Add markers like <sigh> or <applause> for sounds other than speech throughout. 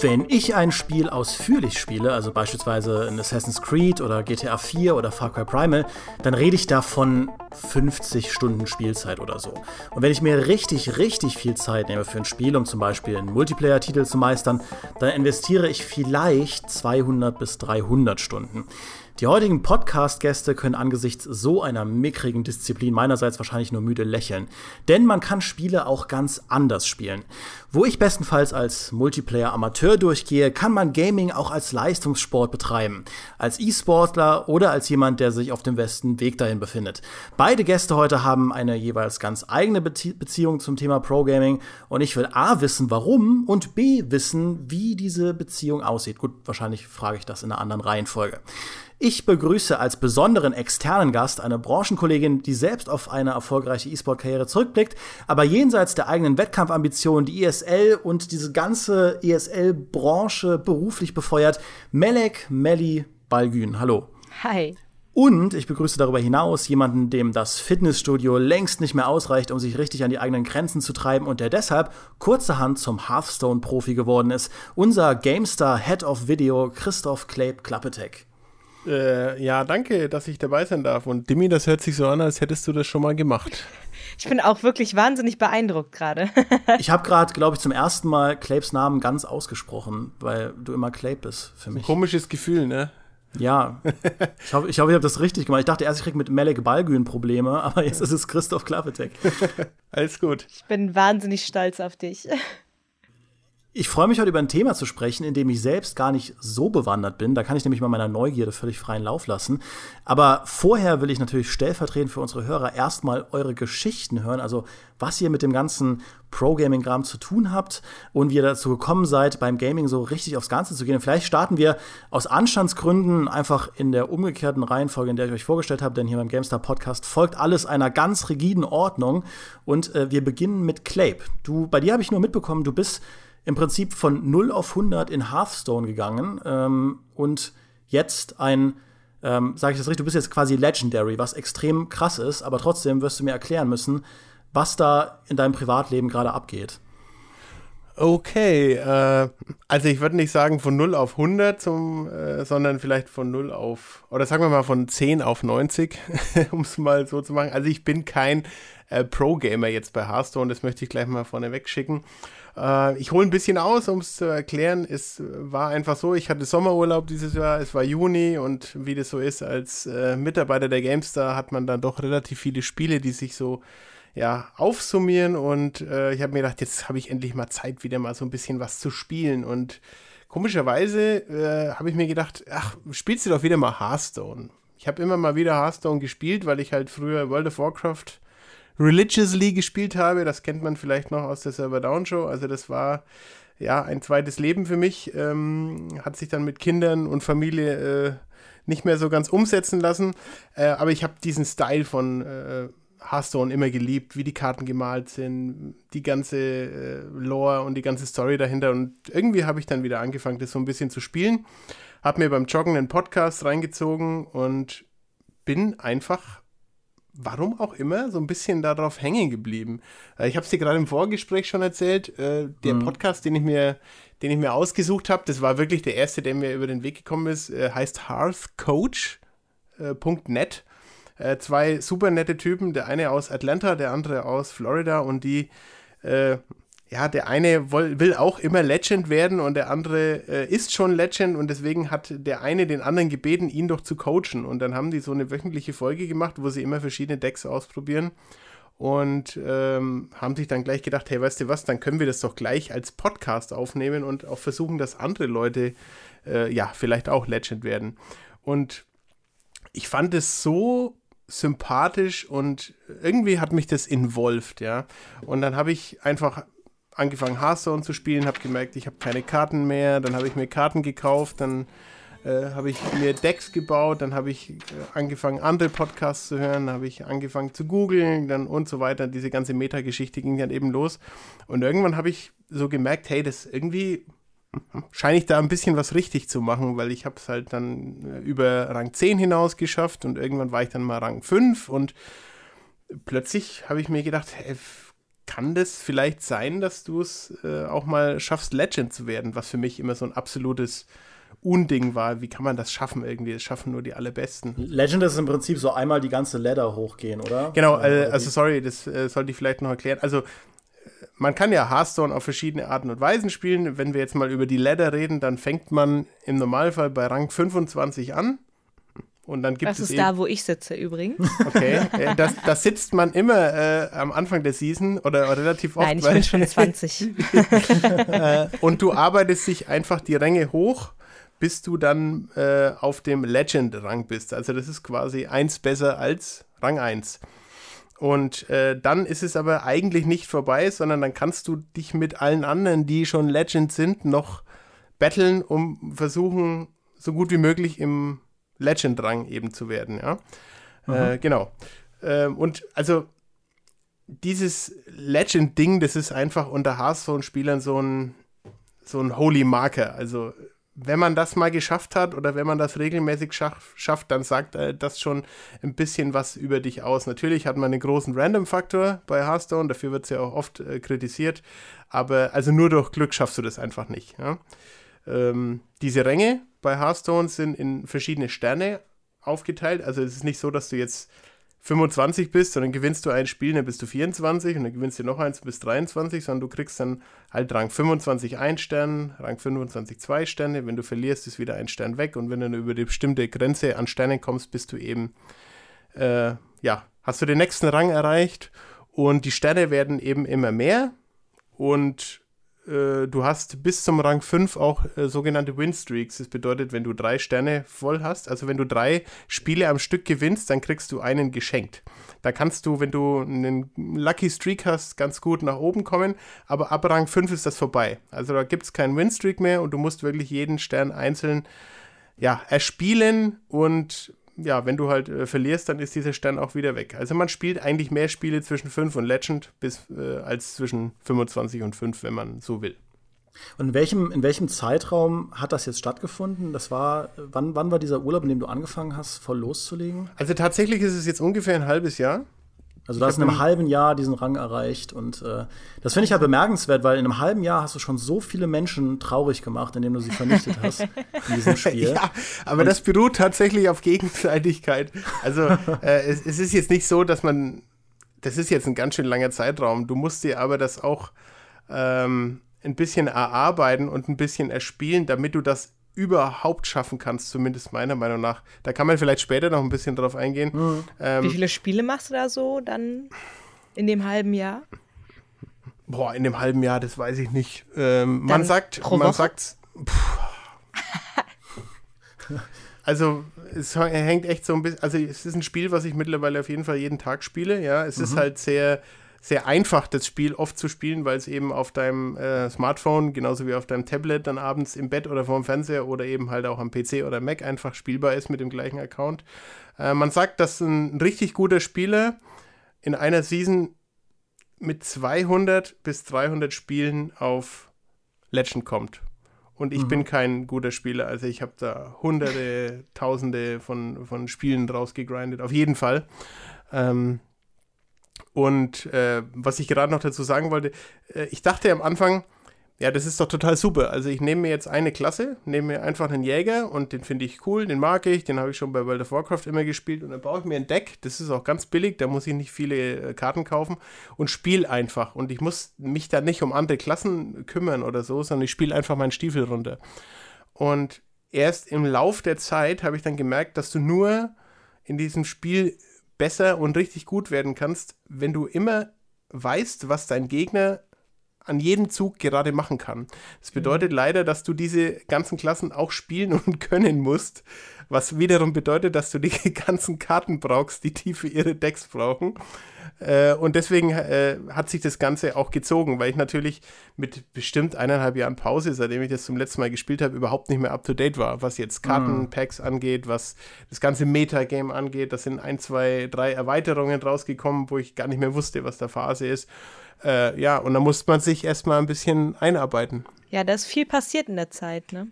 Wenn ich ein Spiel ausführlich spiele, also beispielsweise in Assassin's Creed oder GTA 4 oder Far Cry Primal, dann rede ich da von 50 Stunden Spielzeit oder so. Und wenn ich mir richtig, richtig viel Zeit nehme für ein Spiel, um zum Beispiel einen Multiplayer-Titel zu meistern, dann investiere ich vielleicht 200 bis 300 Stunden. Die heutigen Podcast-Gäste können angesichts so einer mickrigen Disziplin meinerseits wahrscheinlich nur müde lächeln. Denn man kann Spiele auch ganz anders spielen. Wo ich bestenfalls als Multiplayer-Amateur durchgehe, kann man Gaming auch als Leistungssport betreiben. Als E-Sportler oder als jemand, der sich auf dem besten Weg dahin befindet. Beide Gäste heute haben eine jeweils ganz eigene Beziehung zum Thema Pro-Gaming und ich will A wissen, warum und B wissen, wie diese Beziehung aussieht. Gut, wahrscheinlich frage ich das in einer anderen Reihenfolge. Ich begrüße als besonderen externen Gast eine Branchenkollegin, die selbst auf eine erfolgreiche E-Sport-Karriere zurückblickt, aber jenseits der eigenen Wettkampfambitionen die ESL und diese ganze ESL-Branche beruflich befeuert. Melek Melli Balgün. Hallo. Hi. Und ich begrüße darüber hinaus jemanden, dem das Fitnessstudio längst nicht mehr ausreicht, um sich richtig an die eigenen Grenzen zu treiben und der deshalb kurzerhand zum Hearthstone-Profi geworden ist. Unser GameStar Head of Video, Christoph Kleib Klappetek. Äh, ja, danke, dass ich dabei sein darf. Und Dimi, das hört sich so an, als hättest du das schon mal gemacht. Ich bin auch wirklich wahnsinnig beeindruckt gerade. <laughs> ich habe gerade, glaube ich, zum ersten Mal Clapes Namen ganz ausgesprochen, weil du immer Clape bist für mich. Komisches Gefühl, ne? Ja, ich hoffe, ich, hoffe, ich habe das richtig gemacht. Ich dachte erst, ich kriege mit Melek Balgün Probleme, aber jetzt ist es Christoph Klavetek. <laughs> Alles gut. Ich bin wahnsinnig stolz auf dich. Ich freue mich heute über ein Thema zu sprechen, in dem ich selbst gar nicht so bewandert bin. Da kann ich nämlich mal meiner Neugierde völlig freien Lauf lassen. Aber vorher will ich natürlich stellvertretend für unsere Hörer erstmal eure Geschichten hören. Also, was ihr mit dem ganzen Pro-Gaming-Gram zu tun habt und wie ihr dazu gekommen seid, beim Gaming so richtig aufs Ganze zu gehen. Und vielleicht starten wir aus Anstandsgründen einfach in der umgekehrten Reihenfolge, in der ich euch vorgestellt habe, denn hier beim GameStar Podcast folgt alles einer ganz rigiden Ordnung. Und äh, wir beginnen mit Clape. Du, bei dir habe ich nur mitbekommen, du bist im Prinzip von 0 auf 100 in Hearthstone gegangen ähm, und jetzt ein, ähm, sage ich das richtig, du bist jetzt quasi Legendary, was extrem krass ist, aber trotzdem wirst du mir erklären müssen, was da in deinem Privatleben gerade abgeht. Okay, äh, also ich würde nicht sagen von 0 auf 100, zum, äh, sondern vielleicht von 0 auf, oder sagen wir mal von 10 auf 90, um es mal so zu machen. Also ich bin kein äh, Pro-Gamer jetzt bei Hearthstone, das möchte ich gleich mal vorneweg schicken. Äh, ich hole ein bisschen aus, um es zu erklären. Es war einfach so, ich hatte Sommerurlaub dieses Jahr, es war Juni und wie das so ist, als äh, Mitarbeiter der GameStar hat man dann doch relativ viele Spiele, die sich so ja, aufsummieren und äh, ich habe mir gedacht, jetzt habe ich endlich mal Zeit, wieder mal so ein bisschen was zu spielen und komischerweise äh, habe ich mir gedacht, ach, spielst du doch wieder mal Hearthstone. Ich habe immer mal wieder Hearthstone gespielt, weil ich halt früher World of Warcraft religiously gespielt habe. Das kennt man vielleicht noch aus der Server Down Show. Also das war ja ein zweites Leben für mich. Ähm, hat sich dann mit Kindern und Familie äh, nicht mehr so ganz umsetzen lassen. Äh, aber ich habe diesen Style von äh, Hearthstone immer geliebt, wie die Karten gemalt sind, die ganze äh, Lore und die ganze Story dahinter. Und irgendwie habe ich dann wieder angefangen, das so ein bisschen zu spielen. Habe mir beim Joggen einen Podcast reingezogen und bin einfach warum auch immer, so ein bisschen darauf hängen geblieben. Äh, ich habe es dir gerade im Vorgespräch schon erzählt. Äh, der mhm. Podcast, den ich mir, den ich mir ausgesucht habe, das war wirklich der erste, der mir über den Weg gekommen ist, äh, heißt hearthcoach.net. Äh, äh, zwei super nette Typen, der eine aus Atlanta, der andere aus Florida und die äh, ja, der eine will, auch immer Legend werden und der andere äh, ist schon Legend und deswegen hat der eine den anderen gebeten, ihn doch zu coachen. Und dann haben die so eine wöchentliche Folge gemacht, wo sie immer verschiedene Decks ausprobieren und ähm, haben sich dann gleich gedacht, hey, weißt du was, dann können wir das doch gleich als Podcast aufnehmen und auch versuchen, dass andere Leute äh, ja vielleicht auch Legend werden. Und ich fand es so sympathisch und irgendwie hat mich das involved, ja. Und dann habe ich einfach angefangen Hearthstone zu spielen, habe gemerkt, ich habe keine Karten mehr, dann habe ich mir Karten gekauft, dann äh, habe ich mir Decks gebaut, dann habe ich äh, angefangen andere Podcasts zu hören, habe ich angefangen zu googeln, dann und so weiter. Diese ganze Meta-Geschichte ging dann eben los und irgendwann habe ich so gemerkt, hey, das irgendwie scheine ich da ein bisschen was richtig zu machen, weil ich habe es halt dann äh, über Rang 10 hinaus geschafft und irgendwann war ich dann mal Rang 5 und plötzlich habe ich mir gedacht, hey, kann das vielleicht sein, dass du es äh, auch mal schaffst, Legend zu werden, was für mich immer so ein absolutes Unding war. Wie kann man das schaffen irgendwie? Das schaffen nur die allerbesten. Legend ist im Prinzip so einmal die ganze Ladder hochgehen, oder? Genau, äh, also sorry, das äh, sollte ich vielleicht noch erklären. Also man kann ja Hearthstone auf verschiedene Arten und Weisen spielen. Wenn wir jetzt mal über die Ladder reden, dann fängt man im Normalfall bei Rang 25 an. Und dann gibt das es ist da, wo ich sitze übrigens. Okay, <laughs> äh, das, das sitzt man immer äh, am Anfang der Season oder, relativ oft. Nein, ich bin schon 20. <laughs> <laughs> äh, und du arbeitest dich einfach die Ränge hoch, bis du dann äh, auf dem Legend-Rang bist. Also das ist quasi eins besser als Rang 1. Und äh, dann ist es aber eigentlich nicht vorbei, sondern dann kannst du dich mit allen anderen, die schon Legend sind, noch battlen, um versuchen, so gut wie möglich im Legend-Rang eben zu werden, ja. Äh, genau. Ähm, und also dieses Legend-Ding, das ist einfach unter Hearthstone-Spielern so ein, so ein Holy Marker. Also wenn man das mal geschafft hat oder wenn man das regelmäßig schaff, schafft, dann sagt äh, das schon ein bisschen was über dich aus. Natürlich hat man einen großen Random-Faktor bei Hearthstone, dafür wird es ja auch oft äh, kritisiert, aber also nur durch Glück schaffst du das einfach nicht. Ja? Ähm, diese Ränge bei Hearthstone sind in verschiedene Sterne aufgeteilt, also es ist nicht so, dass du jetzt 25 bist dann gewinnst du ein Spiel, dann bist du 24 und dann gewinnst du noch eins, bis 23, sondern du kriegst dann halt Rang 25 ein Stern, Rang 25 zwei Sterne. Wenn du verlierst, ist wieder ein Stern weg und wenn du über die bestimmte Grenze an Sternen kommst, bist du eben, äh, ja, hast du den nächsten Rang erreicht und die Sterne werden eben immer mehr und äh, du hast bis zum Rang 5 auch äh, sogenannte Win-Streaks. Das bedeutet, wenn du drei Sterne voll hast, also wenn du drei Spiele am Stück gewinnst, dann kriegst du einen geschenkt. Da kannst du, wenn du einen Lucky Streak hast, ganz gut nach oben kommen, aber ab Rang 5 ist das vorbei. Also da gibt es keinen Win-Streak mehr und du musst wirklich jeden Stern einzeln ja, erspielen und ja, wenn du halt äh, verlierst, dann ist dieser Stern auch wieder weg. Also man spielt eigentlich mehr Spiele zwischen 5 und Legend bis, äh, als zwischen 25 und 5, wenn man so will. Und in welchem, in welchem Zeitraum hat das jetzt stattgefunden? Das war, wann, wann war dieser Urlaub, in dem du angefangen hast, voll loszulegen? Also tatsächlich ist es jetzt ungefähr ein halbes Jahr. Also du hast in einem halben Jahr diesen Rang erreicht und äh, das finde ich halt bemerkenswert, weil in einem halben Jahr hast du schon so viele Menschen traurig gemacht, indem du sie vernichtet hast in diesem <laughs> Spiel. ja, aber und das beruht tatsächlich auf Gegenseitigkeit. Also äh, es, es, ist jetzt nicht so, dass man, das ist jetzt ein ganz schön langer Zeitraum. Du musst dir aber das auch ähm, ein bisschen erarbeiten und ein bisschen erspielen, damit du das überhaupt schaffen kannst, zumindest meiner Meinung nach. Da kann man vielleicht später noch ein bisschen drauf eingehen. Mhm. Ähm, Wie viele Spiele machst du da so dann in dem halben Jahr? Boah, in dem halben Jahr, das weiß ich nicht. Ähm, man sagt, man sagt, also es hängt echt so ein bisschen, also es ist ein Spiel, was ich mittlerweile auf jeden Fall jeden Tag spiele. Ja, es mhm. ist halt sehr sehr einfach, das Spiel oft zu spielen, weil es eben auf deinem äh, Smartphone, genauso wie auf deinem Tablet, dann abends im Bett oder vorm Fernseher oder eben halt auch am PC oder Mac einfach spielbar ist mit dem gleichen Account. Äh, man sagt, dass ein richtig guter Spieler in einer Season mit 200 bis 300 Spielen auf Legend kommt. Und ich mhm. bin kein guter Spieler, also ich habe da hunderte, tausende von, von Spielen draus gegrindet, auf jeden Fall. Ähm, und äh, was ich gerade noch dazu sagen wollte, äh, ich dachte am Anfang, ja, das ist doch total super. Also ich nehme mir jetzt eine Klasse, nehme mir einfach einen Jäger und den finde ich cool, den mag ich, den habe ich schon bei World of Warcraft immer gespielt und dann baue ich mir ein Deck, das ist auch ganz billig, da muss ich nicht viele äh, Karten kaufen und spiele einfach. Und ich muss mich da nicht um andere Klassen kümmern oder so, sondern ich spiele einfach meinen Stiefel runter. Und erst im Lauf der Zeit habe ich dann gemerkt, dass du nur in diesem Spiel besser und richtig gut werden kannst, wenn du immer weißt, was dein Gegner an jedem Zug gerade machen kann. Das bedeutet mhm. leider, dass du diese ganzen Klassen auch spielen <laughs> und können musst, was wiederum bedeutet, dass du die <laughs> ganzen Karten brauchst, die die für ihre Decks brauchen. Äh, und deswegen äh, hat sich das Ganze auch gezogen, weil ich natürlich mit bestimmt eineinhalb Jahren Pause, seitdem ich das zum letzten Mal gespielt habe, überhaupt nicht mehr up to date war, was jetzt Kartenpacks mhm. angeht, was das ganze Metagame angeht. Da sind ein, zwei, drei Erweiterungen rausgekommen, wo ich gar nicht mehr wusste, was da Phase ist. Äh, ja, und da muss man sich erstmal ein bisschen einarbeiten. Ja, da ist viel passiert in der Zeit, ne?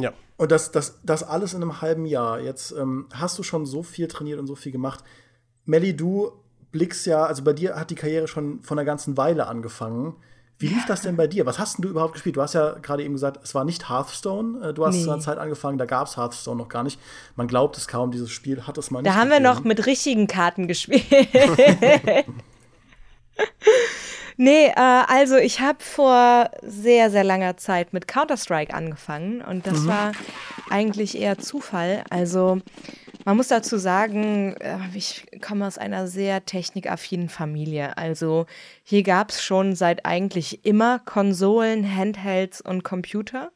Ja. Und das, das, das alles in einem halben Jahr. Jetzt ähm, hast du schon so viel trainiert und so viel gemacht. Melly, du blickst ja, also bei dir hat die Karriere schon von einer ganzen Weile angefangen. Wie lief das denn bei dir? Was hast denn du überhaupt gespielt? Du hast ja gerade eben gesagt, es war nicht Hearthstone. Äh, du hast nee. zu einer Zeit angefangen, da gab es Hearthstone noch gar nicht. Man glaubt es kaum, dieses Spiel hat es mal nicht. Da haben gegeben. wir noch mit richtigen Karten gespielt. <laughs> <laughs> nee, äh, also ich habe vor sehr, sehr langer Zeit mit Counter-Strike angefangen und das mhm. war eigentlich eher Zufall. Also man muss dazu sagen, äh, ich komme aus einer sehr technikaffinen Familie. Also hier gab es schon seit eigentlich immer Konsolen, Handhelds und Computer.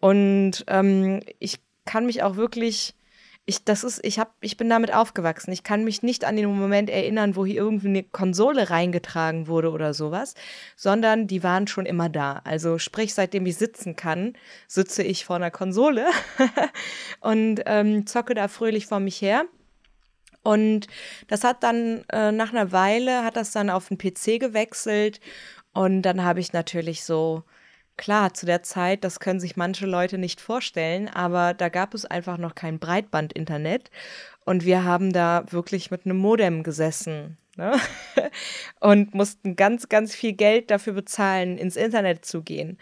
Und ähm, ich kann mich auch wirklich ich, das ist, ich, hab, ich bin damit aufgewachsen. Ich kann mich nicht an den Moment erinnern, wo hier irgendwie eine Konsole reingetragen wurde oder sowas, sondern die waren schon immer da. Also sprich, seitdem ich sitzen kann, sitze ich vor einer Konsole <laughs> und ähm, zocke da fröhlich vor mich her. Und das hat dann äh, nach einer Weile, hat das dann auf den PC gewechselt und dann habe ich natürlich so Klar, zu der Zeit, das können sich manche Leute nicht vorstellen, aber da gab es einfach noch kein Breitband-Internet und wir haben da wirklich mit einem Modem gesessen ne? <laughs> und mussten ganz, ganz viel Geld dafür bezahlen, ins Internet zu gehen.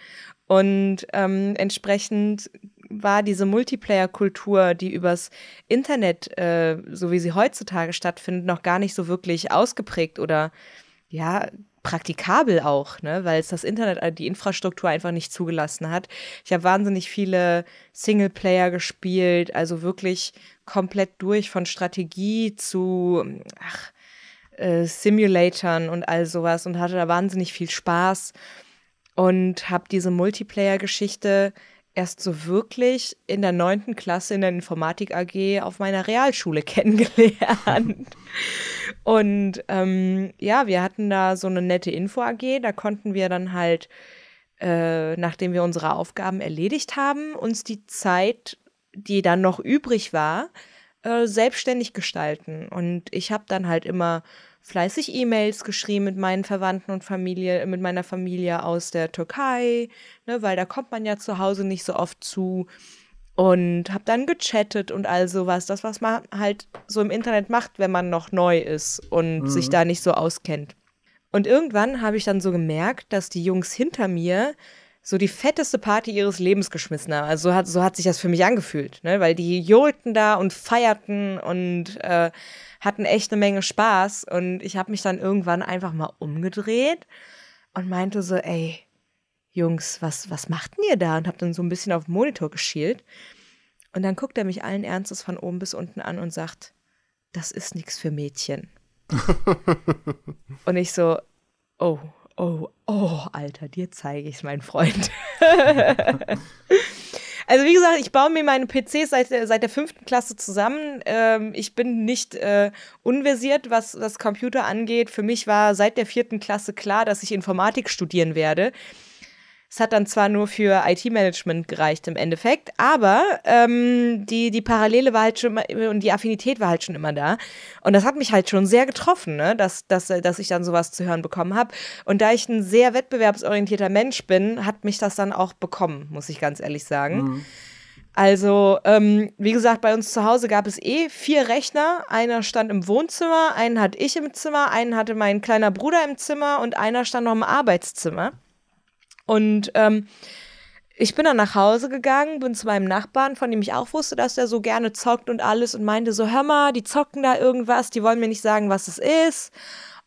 Und ähm, entsprechend war diese Multiplayer-Kultur, die übers Internet, äh, so wie sie heutzutage stattfindet, noch gar nicht so wirklich ausgeprägt oder ja, praktikabel auch, ne, weil es das Internet, äh, die Infrastruktur einfach nicht zugelassen hat. Ich habe wahnsinnig viele Singleplayer gespielt, also wirklich komplett durch von Strategie zu ach, äh, Simulatoren und all sowas und hatte da wahnsinnig viel Spaß und habe diese Multiplayer-Geschichte erst so wirklich in der neunten Klasse in der Informatik AG auf meiner Realschule <laughs> kennengelernt. Und ähm, ja, wir hatten da so eine nette Info AG, da konnten wir dann halt, äh, nachdem wir unsere Aufgaben erledigt haben, uns die Zeit, die dann noch übrig war, äh, selbstständig gestalten. Und ich habe dann halt immer fleißig E-Mails geschrieben mit meinen Verwandten und Familie, mit meiner Familie aus der Türkei, ne, weil da kommt man ja zu Hause nicht so oft zu und habe dann gechattet und all sowas, das was man halt so im Internet macht, wenn man noch neu ist und mhm. sich da nicht so auskennt. Und irgendwann habe ich dann so gemerkt, dass die Jungs hinter mir so die fetteste Party ihres Lebens geschmissen haben. Also so hat, so hat sich das für mich angefühlt, ne? weil die johlten da und feierten und äh, hatten echt eine Menge Spaß. Und ich habe mich dann irgendwann einfach mal umgedreht und meinte so, ey, Jungs, was, was macht denn ihr da? Und habe dann so ein bisschen auf den Monitor geschielt. Und dann guckt er mich allen Ernstes von oben bis unten an und sagt, das ist nichts für Mädchen. <laughs> und ich so, oh, oh, oh, Alter, dir zeige ich es, mein Freund. <laughs> Also wie gesagt, ich baue mir meine PCs seit, seit der fünften Klasse zusammen. Ähm, ich bin nicht äh, unversiert, was das Computer angeht. Für mich war seit der vierten Klasse klar, dass ich Informatik studieren werde. Es hat dann zwar nur für IT-Management gereicht im Endeffekt, aber ähm, die, die Parallele war halt schon immer, und die Affinität war halt schon immer da. Und das hat mich halt schon sehr getroffen, ne? dass, dass, dass ich dann sowas zu hören bekommen habe. Und da ich ein sehr wettbewerbsorientierter Mensch bin, hat mich das dann auch bekommen, muss ich ganz ehrlich sagen. Mhm. Also, ähm, wie gesagt, bei uns zu Hause gab es eh vier Rechner. Einer stand im Wohnzimmer, einen hatte ich im Zimmer, einen hatte mein kleiner Bruder im Zimmer und einer stand noch im Arbeitszimmer. Und ähm, ich bin dann nach Hause gegangen, bin zu meinem Nachbarn, von dem ich auch wusste, dass der so gerne zockt und alles und meinte so, hör mal, die zocken da irgendwas, die wollen mir nicht sagen, was es ist.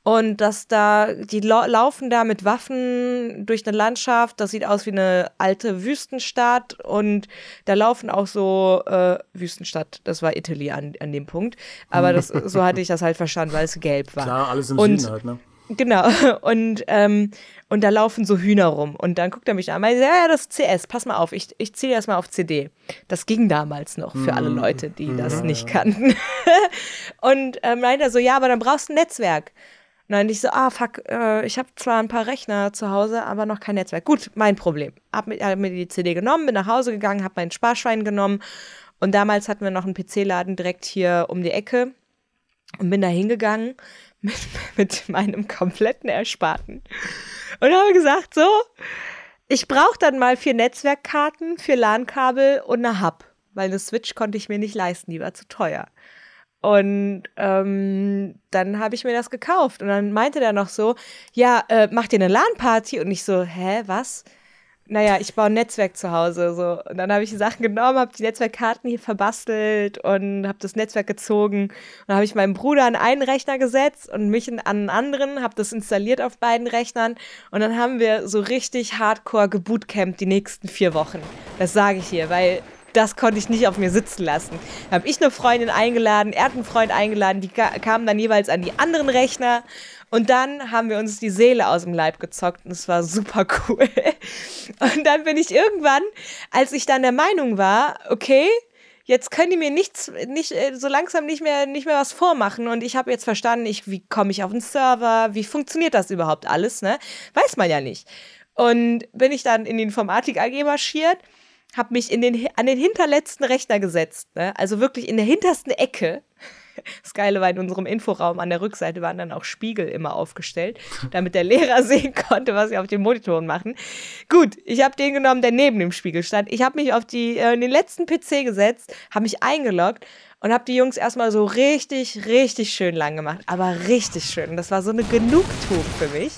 Und dass da, die lau laufen da mit Waffen durch eine Landschaft, das sieht aus wie eine alte Wüstenstadt und da laufen auch so, äh, Wüstenstadt, das war Italy an, an dem Punkt, aber das, so hatte ich das halt verstanden, weil es gelb war. Klar, alles im und, Süden halt, ne? Genau, <laughs> und, ähm, und da laufen so Hühner rum. Und dann guckt er mich an und meint, ja, ja, das ist CS, pass mal auf, ich, ich ziehe das mal auf CD. Das ging damals noch für alle mhm. Leute, die mhm. das nicht kannten. <laughs> und ähm, meinte er so, ja, aber dann brauchst du ein Netzwerk. Und dann ich so, ah, fuck, äh, ich habe zwar ein paar Rechner zu Hause, aber noch kein Netzwerk. Gut, mein Problem. Hab mir, hab mir die CD genommen, bin nach Hause gegangen, hab meinen Sparschwein genommen. Und damals hatten wir noch einen PC-Laden direkt hier um die Ecke und bin da hingegangen mit, <laughs> mit meinem kompletten Ersparten und habe gesagt, so, ich brauche dann mal vier Netzwerkkarten, für LAN-Kabel und eine Hub, weil eine Switch konnte ich mir nicht leisten, die war zu teuer. Und ähm, dann habe ich mir das gekauft. Und dann meinte der noch so, ja, äh, macht ihr eine LAN-Party? Und ich so, hä, was? Naja, ich baue ein Netzwerk zu Hause. So. Und dann habe ich die Sachen genommen, habe die Netzwerkkarten hier verbastelt und habe das Netzwerk gezogen. Und dann habe ich meinen Bruder an einen Rechner gesetzt und mich an einen anderen, habe das installiert auf beiden Rechnern. Und dann haben wir so richtig hardcore gebootcampt die nächsten vier Wochen. Das sage ich hier, weil das konnte ich nicht auf mir sitzen lassen. Da habe ich eine Freundin eingeladen, er hat einen Freund eingeladen, die kamen dann jeweils an die anderen Rechner und dann haben wir uns die Seele aus dem Leib gezockt und es war super cool. <laughs> Und dann bin ich irgendwann, als ich dann der Meinung war, okay, jetzt können die mir nichts, nicht, äh, so langsam nicht mehr, nicht mehr was vormachen. Und ich habe jetzt verstanden, ich, wie komme ich auf den Server, wie funktioniert das überhaupt alles, ne? Weiß man ja nicht. Und bin ich dann in die Informatik AG marschiert habe mich in den, an den hinterletzten Rechner gesetzt, ne? also wirklich in der hintersten Ecke. Das Geile war, in unserem Inforaum an der Rückseite waren dann auch Spiegel immer aufgestellt, damit der Lehrer <laughs> sehen konnte, was sie auf den Monitoren machen. Gut, ich habe den genommen, der neben dem Spiegel stand. Ich habe mich auf die, äh, den letzten PC gesetzt, habe mich eingeloggt und habe die Jungs erstmal so richtig, richtig schön lang gemacht. Aber richtig schön. Das war so eine Genugtuung für mich.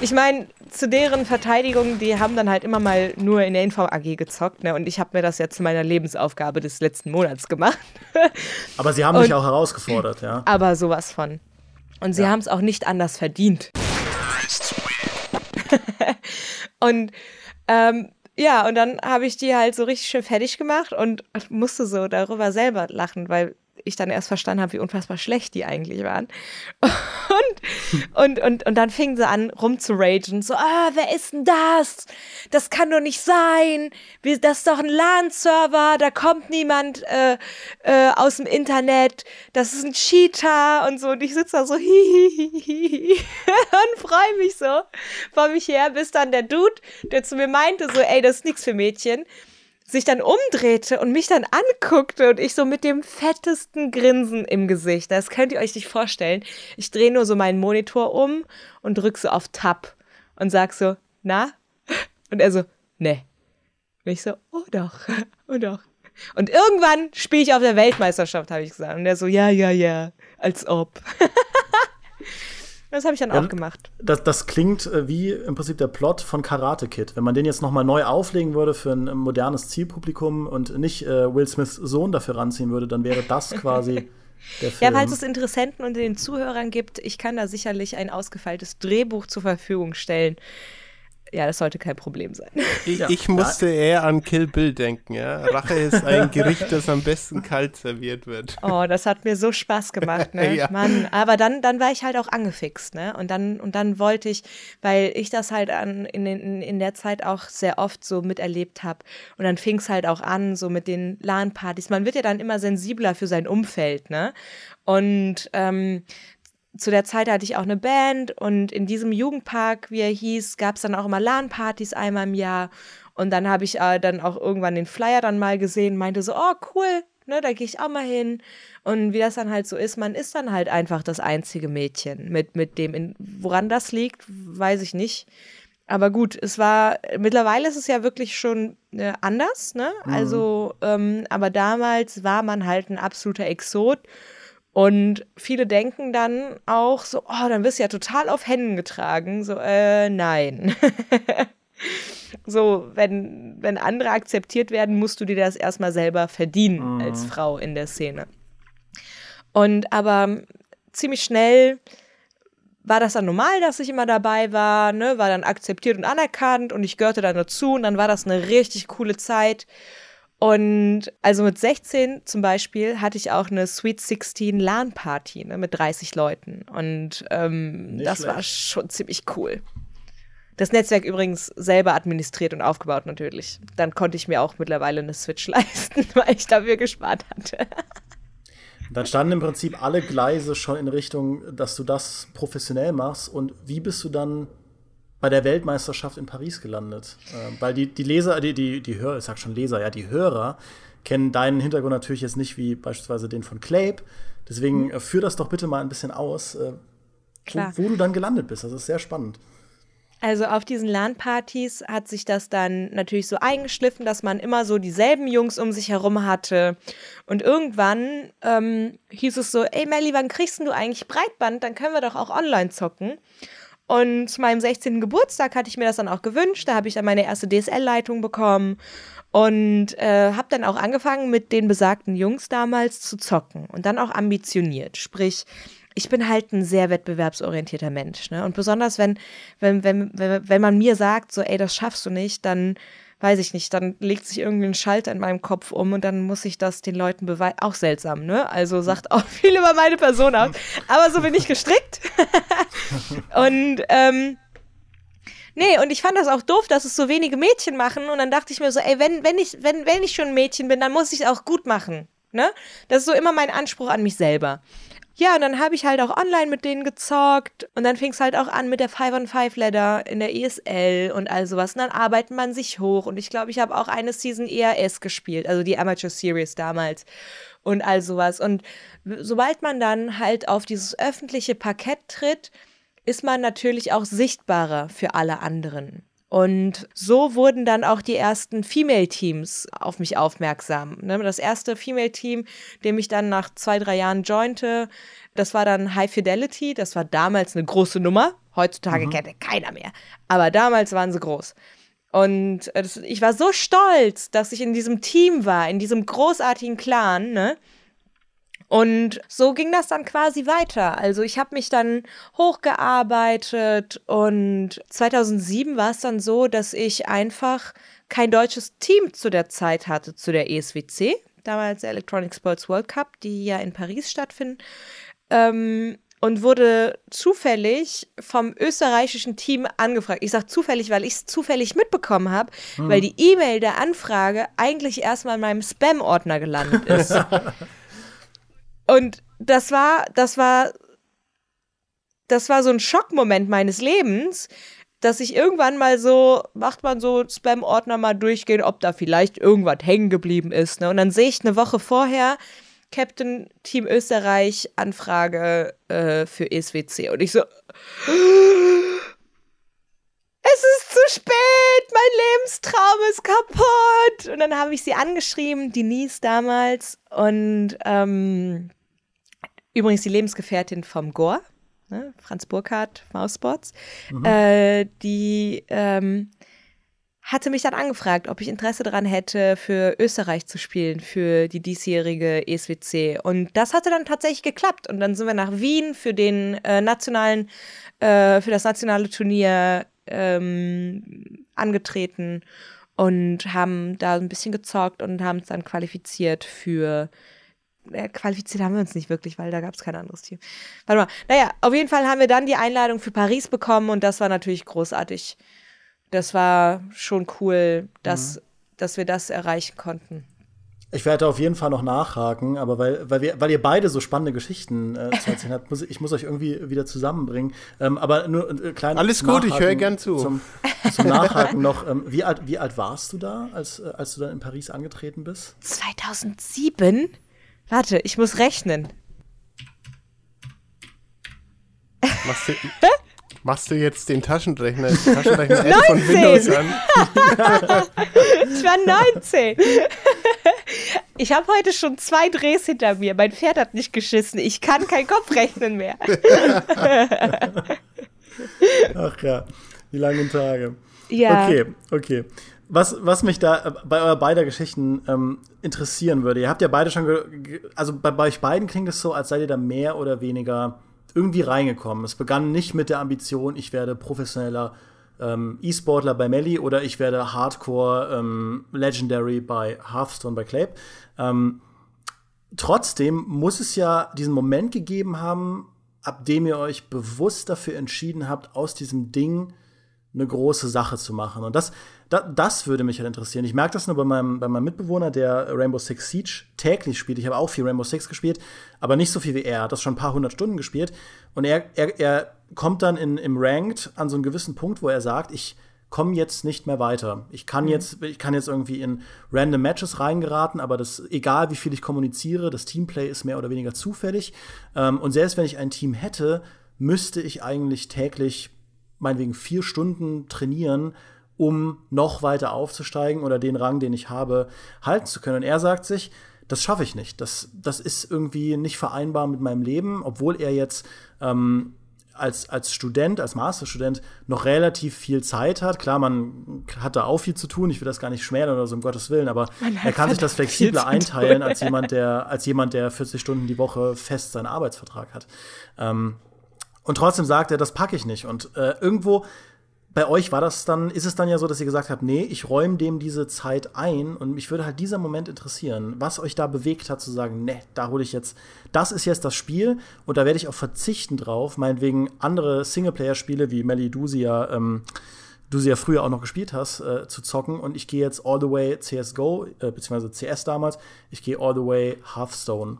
Ich meine, zu deren Verteidigung, die haben dann halt immer mal nur in der Info AG gezockt, ne? Und ich habe mir das ja zu meiner Lebensaufgabe des letzten Monats gemacht. <laughs> aber sie haben und, dich auch herausgefordert, ja. Aber sowas von. Und sie ja. haben es auch nicht anders verdient. <laughs> und ähm, ja, und dann habe ich die halt so richtig schön fertig gemacht und musste so darüber selber lachen, weil ich dann erst verstanden habe, wie unfassbar schlecht die eigentlich waren. <laughs> Und, und, und, und dann fingen sie an, rumzuragen. So, ah, wer ist denn das? Das kann doch nicht sein. Das ist doch ein LAN-Server, da kommt niemand äh, äh, aus dem Internet. Das ist ein Cheater und so. Und ich sitze da so <laughs> hihihihi und freue mich so vor mich her, bis dann der Dude, der zu mir meinte, so, ey, das ist nichts für Mädchen sich dann umdrehte und mich dann anguckte und ich so mit dem fettesten Grinsen im Gesicht. Das könnt ihr euch nicht vorstellen. Ich drehe nur so meinen Monitor um und drücke so auf Tab und sag so, na? Und er so, ne. Und ich so, oh doch, <laughs> oh doch. Und irgendwann spiele ich auf der Weltmeisterschaft, habe ich gesagt. Und er so, ja, ja, ja, als ob. <laughs> Das habe ich dann ja, auch gemacht. Das, das klingt äh, wie im Prinzip der Plot von Karate Kid. Wenn man den jetzt nochmal neu auflegen würde für ein modernes Zielpublikum und nicht äh, Will Smiths Sohn dafür ranziehen würde, dann wäre das quasi <laughs> der Film. Ja, falls es Interessenten unter den Zuhörern gibt, ich kann da sicherlich ein ausgefeiltes Drehbuch zur Verfügung stellen ja, das sollte kein Problem sein. Ich, ja. ich musste eher an Kill Bill denken, ja. Rache ist ein Gericht, das am besten kalt serviert wird. Oh, das hat mir so Spaß gemacht, ne? <laughs> ja. Mann, aber dann, dann war ich halt auch angefixt, ne? Und dann, und dann wollte ich, weil ich das halt an, in, in, in der Zeit auch sehr oft so miterlebt habe. Und dann fing es halt auch an, so mit den LAN-Partys. Man wird ja dann immer sensibler für sein Umfeld, ne? Und ähm, zu der Zeit hatte ich auch eine Band und in diesem Jugendpark, wie er hieß, gab es dann auch immer LAN-Partys einmal im Jahr. Und dann habe ich äh, dann auch irgendwann den Flyer dann mal gesehen, meinte so, oh cool, ne, da gehe ich auch mal hin. Und wie das dann halt so ist, man ist dann halt einfach das einzige Mädchen. Mit, mit dem, in, woran das liegt, weiß ich nicht. Aber gut, es war, mittlerweile ist es ja wirklich schon äh, anders, ne? Mhm. Also, ähm, aber damals war man halt ein absoluter Exot. Und viele denken dann auch so, oh, dann wirst du ja total auf Händen getragen. So, äh, nein. <laughs> so, wenn, wenn andere akzeptiert werden, musst du dir das erstmal selber verdienen mhm. als Frau in der Szene. Und aber ziemlich schnell war das dann normal, dass ich immer dabei war, ne, war dann akzeptiert und anerkannt und ich gehörte dann dazu und dann war das eine richtig coole Zeit. Und also mit 16 zum Beispiel hatte ich auch eine Sweet 16 LAN-Party ne, mit 30 Leuten. Und ähm, das schlecht. war schon ziemlich cool. Das Netzwerk übrigens selber administriert und aufgebaut natürlich. Dann konnte ich mir auch mittlerweile eine Switch <laughs> leisten, weil ich dafür gespart hatte. Dann standen im Prinzip alle Gleise schon in Richtung, dass du das professionell machst. Und wie bist du dann bei der Weltmeisterschaft in Paris gelandet. Äh, weil die, die Leser, die, die, die Hörer, ich sag schon Leser, ja, die Hörer kennen deinen Hintergrund natürlich jetzt nicht wie beispielsweise den von Clape. Deswegen mhm. äh, führ das doch bitte mal ein bisschen aus, äh, wo, wo, du dann gelandet bist. Das ist sehr spannend. Also auf diesen LAN-Partys hat sich das dann natürlich so eingeschliffen, dass man immer so dieselben Jungs um sich herum hatte. Und irgendwann ähm, hieß es so, ey Melly, wann kriegst du eigentlich Breitband? Dann können wir doch auch online zocken. Und zu meinem 16. Geburtstag hatte ich mir das dann auch gewünscht. Da habe ich dann meine erste DSL-Leitung bekommen und äh, habe dann auch angefangen, mit den besagten Jungs damals zu zocken und dann auch ambitioniert. Sprich, ich bin halt ein sehr wettbewerbsorientierter Mensch. Ne? Und besonders, wenn, wenn, wenn, wenn, wenn man mir sagt, so, ey, das schaffst du nicht, dann weiß ich nicht, dann legt sich irgendwie ein Schalter in meinem Kopf um und dann muss ich das den Leuten beweisen. Auch seltsam, ne? Also sagt auch <laughs> viel über meine Person aus. Aber so bin ich gestrickt. <laughs> und ähm, Nee, und ich fand das auch doof, dass es so wenige Mädchen machen. Und dann dachte ich mir so, ey, wenn, wenn, ich, wenn, wenn ich schon ein Mädchen bin, dann muss ich es auch gut machen. Ne? Das ist so immer mein Anspruch an mich selber. Ja, und dann habe ich halt auch online mit denen gezockt und dann fing es halt auch an mit der 5 on 5 Ladder in der ESL und all sowas. Und dann arbeitet man sich hoch und ich glaube, ich habe auch eine Season ERS gespielt, also die Amateur Series damals und all sowas. Und sobald man dann halt auf dieses öffentliche Parkett tritt, ist man natürlich auch sichtbarer für alle anderen. Und so wurden dann auch die ersten Female-Teams auf mich aufmerksam. Ne? Das erste Female-Team, dem ich dann nach zwei, drei Jahren jointe, das war dann High Fidelity. Das war damals eine große Nummer. Heutzutage mhm. kennt keiner mehr. Aber damals waren sie groß. Und äh, ich war so stolz, dass ich in diesem Team war, in diesem großartigen Clan, ne? Und so ging das dann quasi weiter. Also ich habe mich dann hochgearbeitet und 2007 war es dann so, dass ich einfach kein deutsches Team zu der Zeit hatte, zu der ESWC, damals der Electronic Sports World Cup, die ja in Paris stattfinden. Ähm, und wurde zufällig vom österreichischen Team angefragt. Ich sage zufällig, weil ich es zufällig mitbekommen habe, hm. weil die E-Mail der Anfrage eigentlich erstmal in meinem Spam-Ordner gelandet ist. <laughs> Und das war, das war, das war so ein Schockmoment meines Lebens, dass ich irgendwann mal so, macht man so Spam-Ordner mal durchgehen, ob da vielleicht irgendwas hängen geblieben ist. Ne? Und dann sehe ich eine Woche vorher Captain Team Österreich Anfrage äh, für ESWC. Und ich so, es ist zu spät, mein Lebenstraum ist kaputt. Und dann habe ich sie angeschrieben, Denise damals. Und ähm, Übrigens die Lebensgefährtin vom Gore, ne? Franz Burkhardt, Maussports. Mhm. Äh, die ähm, hatte mich dann angefragt, ob ich Interesse daran hätte, für Österreich zu spielen, für die diesjährige ESWC. Und das hatte dann tatsächlich geklappt. Und dann sind wir nach Wien für den äh, nationalen, äh, für das nationale Turnier ähm, angetreten und haben da ein bisschen gezockt und haben es dann qualifiziert für äh, qualifiziert haben wir uns nicht wirklich, weil da gab es kein anderes Team. Warte mal. Naja, auf jeden Fall haben wir dann die Einladung für Paris bekommen und das war natürlich großartig. Das war schon cool, dass, mhm. dass wir das erreichen konnten. Ich werde auf jeden Fall noch nachhaken, aber weil, weil, wir, weil ihr beide so spannende Geschichten äh, zu erzählen habt, muss ich muss euch irgendwie wieder zusammenbringen. Ähm, aber nur äh, klein. Alles gut, ich höre gern zu. Zum, zum Nachhaken <laughs> noch. Ähm, wie, alt, wie alt warst du da, als, äh, als du dann in Paris angetreten bist? 2007? Warte, ich muss rechnen. Machst du, <laughs> machst du jetzt den Taschenrechner, Taschenrechner von Windows <laughs> an? ich war 19. <laughs> Ich habe heute schon zwei Drehs hinter mir. Mein Pferd hat nicht geschissen. Ich kann kein Kopfrechnen mehr. Ach ja, die langen Tage. Ja. Okay, okay was, was mich da äh, bei eurer beider Geschichten ähm, interessieren würde, ihr habt ja beide schon, also bei, bei, euch beiden klingt es so, als seid ihr da mehr oder weniger irgendwie reingekommen. Es begann nicht mit der Ambition, ich werde professioneller ähm, E-Sportler bei Melly oder ich werde Hardcore ähm, Legendary bei Hearthstone bei Clape. Ähm, trotzdem muss es ja diesen Moment gegeben haben, ab dem ihr euch bewusst dafür entschieden habt, aus diesem Ding eine große Sache zu machen. Und das, das, das würde mich halt interessieren. Ich merke das nur bei meinem, bei meinem Mitbewohner, der Rainbow Six Siege täglich spielt. Ich habe auch viel Rainbow Six gespielt, aber nicht so viel wie er. Er hat das schon ein paar hundert Stunden gespielt. Und er, er, er kommt dann in, im Ranked an so einen gewissen Punkt, wo er sagt, ich komme jetzt nicht mehr weiter. Ich kann mhm. jetzt, ich kann jetzt irgendwie in random Matches reingeraten, aber das, egal wie viel ich kommuniziere, das Teamplay ist mehr oder weniger zufällig. Ähm, und selbst wenn ich ein Team hätte, müsste ich eigentlich täglich meinetwegen vier Stunden trainieren, um noch weiter aufzusteigen oder den Rang, den ich habe, halten zu können. Und er sagt sich, das schaffe ich nicht. Das, das ist irgendwie nicht vereinbar mit meinem Leben, obwohl er jetzt ähm, als, als Student, als Masterstudent noch relativ viel Zeit hat. Klar, man hat da auch viel zu tun. Ich will das gar nicht schmälern oder so, um Gottes Willen, aber er kann sich das flexibler einteilen als jemand, der, als jemand, der 40 Stunden die Woche fest seinen Arbeitsvertrag hat. Ähm, und trotzdem sagt er, das packe ich nicht. Und äh, irgendwo bei euch war das dann, ist es dann ja so, dass ihr gesagt habt, nee, ich räume dem diese Zeit ein und mich würde halt dieser Moment interessieren, was euch da bewegt hat zu sagen, nee, da hole ich jetzt, das ist jetzt das Spiel und da werde ich auch verzichten drauf, meinetwegen andere Singleplayer-Spiele, wie Melly du sie ja, ähm, du sie ja früher auch noch gespielt hast, äh, zu zocken und ich gehe jetzt all the way CSGO, äh, beziehungsweise CS damals, ich gehe all the way Hearthstone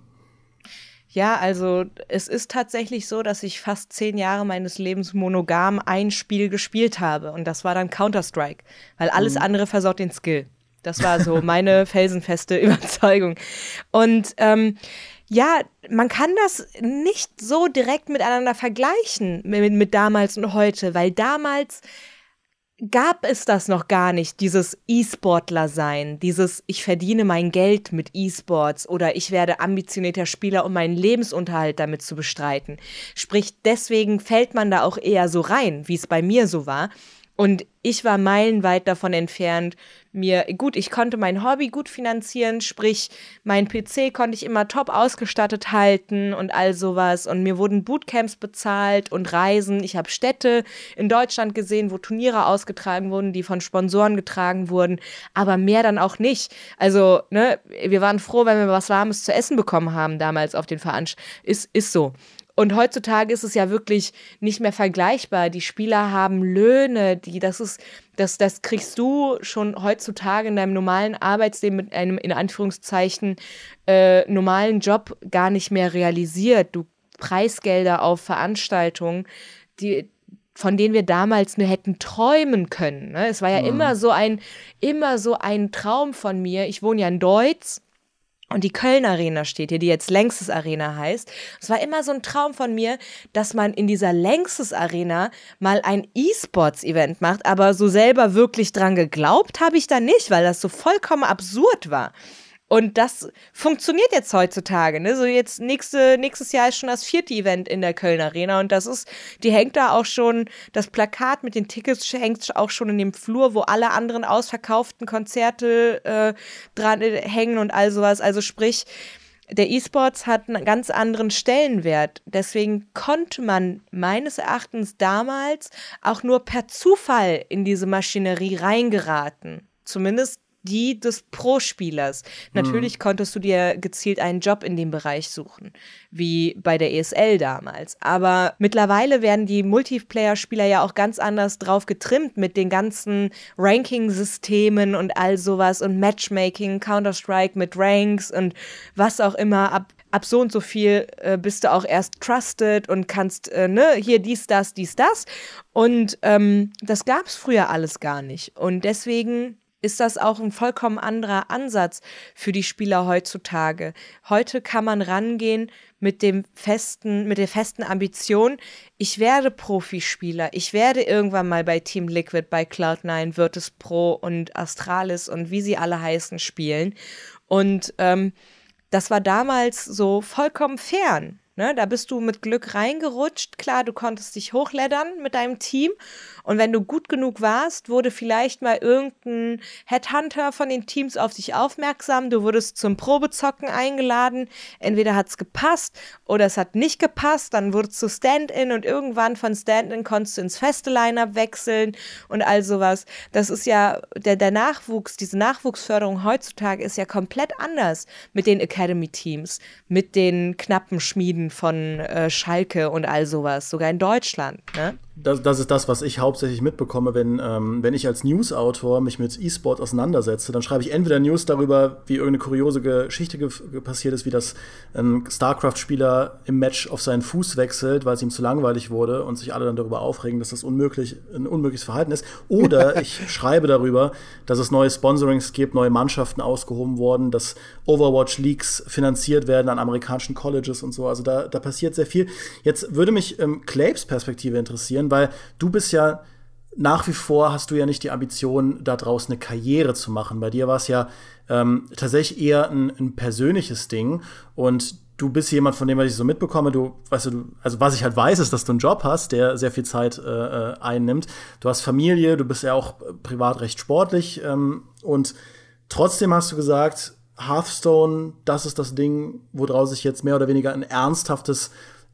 ja, also es ist tatsächlich so, dass ich fast zehn Jahre meines Lebens monogam ein Spiel gespielt habe. Und das war dann Counter-Strike, weil alles mhm. andere versaut den Skill. Das war so meine <laughs> felsenfeste <laughs> Überzeugung. Und ähm, ja, man kann das nicht so direkt miteinander vergleichen mit, mit damals und heute, weil damals gab es das noch gar nicht, dieses E-Sportler sein, dieses ich verdiene mein Geld mit E-Sports oder ich werde ambitionierter Spieler, um meinen Lebensunterhalt damit zu bestreiten. Sprich, deswegen fällt man da auch eher so rein, wie es bei mir so war. Und ich war meilenweit davon entfernt, mir, gut, ich konnte mein Hobby gut finanzieren, sprich, mein PC konnte ich immer top ausgestattet halten und all sowas. Und mir wurden Bootcamps bezahlt und Reisen. Ich habe Städte in Deutschland gesehen, wo Turniere ausgetragen wurden, die von Sponsoren getragen wurden, aber mehr dann auch nicht. Also, ne, wir waren froh, wenn wir was Warmes zu essen bekommen haben damals auf den Veranstaltungen. Ist, ist so. Und heutzutage ist es ja wirklich nicht mehr vergleichbar. Die Spieler haben Löhne, die, das ist, das, das kriegst du schon heutzutage in deinem normalen Arbeitsleben mit einem, in Anführungszeichen, äh, normalen Job gar nicht mehr realisiert. Du Preisgelder auf Veranstaltungen, die, von denen wir damals nur hätten träumen können. Ne? Es war ja, ja, immer so ein, immer so ein Traum von mir. Ich wohne ja in Deutsch und die Köln Arena steht hier, die jetzt Längstes Arena heißt. Es war immer so ein Traum von mir, dass man in dieser Längstes Arena mal ein E-Sports-Event macht, aber so selber wirklich dran geglaubt habe ich da nicht, weil das so vollkommen absurd war. Und das funktioniert jetzt heutzutage. Ne? So jetzt nächste, nächstes Jahr ist schon das vierte Event in der Köln Arena und das ist, die hängt da auch schon, das Plakat mit den Tickets hängt auch schon in dem Flur, wo alle anderen ausverkauften Konzerte äh, dran äh, hängen und all sowas. Also sprich, der E-Sports hat einen ganz anderen Stellenwert. Deswegen konnte man meines Erachtens damals auch nur per Zufall in diese Maschinerie reingeraten. Zumindest die des Pro-Spielers. Natürlich hm. konntest du dir gezielt einen Job in dem Bereich suchen, wie bei der ESL damals. Aber mittlerweile werden die Multiplayer-Spieler ja auch ganz anders drauf getrimmt mit den ganzen Ranking-Systemen und all sowas und Matchmaking, Counter-Strike mit Ranks und was auch immer. Ab, ab so und so viel äh, bist du auch erst trusted und kannst, äh, ne, hier dies, das, dies, das. Und ähm, das gab's früher alles gar nicht. Und deswegen ist das auch ein vollkommen anderer Ansatz für die Spieler heutzutage. Heute kann man rangehen mit dem festen, mit der festen Ambition, ich werde Profispieler, ich werde irgendwann mal bei Team Liquid, bei Cloud9, Virtus Pro und Astralis und wie sie alle heißen spielen. Und ähm, das war damals so vollkommen fern. Ne? Da bist du mit Glück reingerutscht. Klar, du konntest dich hochleddern mit deinem Team und wenn du gut genug warst, wurde vielleicht mal irgendein Headhunter von den Teams auf dich aufmerksam. Du wurdest zum Probezocken eingeladen. Entweder hat es gepasst oder es hat nicht gepasst. Dann wurdest du Stand-in und irgendwann von Stand-in konntest du ins feste Line-Up wechseln und all sowas. Das ist ja der, der Nachwuchs, diese Nachwuchsförderung heutzutage ist ja komplett anders mit den Academy-Teams, mit den knappen Schmieden von äh, Schalke und all sowas, sogar in Deutschland. Ne? Das, das ist das, was ich hauptsächlich mitbekomme, wenn, ähm, wenn ich als Newsautor mich mit E-Sport auseinandersetze. Dann schreibe ich entweder News darüber, wie irgendeine kuriose Geschichte ge passiert ist, wie das ein StarCraft-Spieler im Match auf seinen Fuß wechselt, weil es ihm zu langweilig wurde und sich alle dann darüber aufregen, dass das unmöglich, ein unmögliches Verhalten ist. Oder <laughs> ich schreibe darüber, dass es neue Sponsorings gibt, neue Mannschaften ausgehoben wurden, dass Overwatch-Leaks finanziert werden an amerikanischen Colleges und so. Also da da, da passiert sehr viel. Jetzt würde mich ähm, Claves Perspektive interessieren, weil du bist ja nach wie vor hast du ja nicht die Ambition, da draußen eine Karriere zu machen. Bei dir war es ja ähm, tatsächlich eher ein, ein persönliches Ding und du bist jemand, von dem was ich so mitbekomme, du, weißt du, also was ich halt weiß, ist, dass du einen Job hast, der sehr viel Zeit äh, äh, einnimmt. Du hast Familie, du bist ja auch privat recht sportlich ähm, und trotzdem hast du gesagt, Hearthstone, das ist das Ding, woraus ich jetzt mehr oder weniger ein ernsthaftes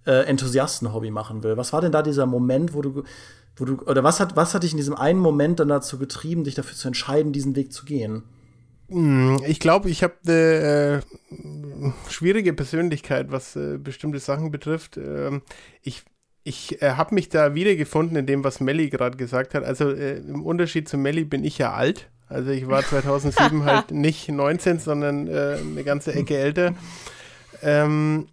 äh, Enthusiastenhobby machen will. Was war denn da dieser Moment, wo du, wo du, oder was hat, was hat dich in diesem einen Moment dann dazu getrieben, dich dafür zu entscheiden, diesen Weg zu gehen? Hm, ich glaube, ich habe eine äh, schwierige Persönlichkeit, was äh, bestimmte Sachen betrifft. Ähm, ich ich äh, habe mich da wiedergefunden in dem, was Melly gerade gesagt hat. Also äh, im Unterschied zu Melly bin ich ja alt. Also ich war <laughs> 2007 halt nicht 19, sondern äh, eine ganze Ecke älter. Ähm,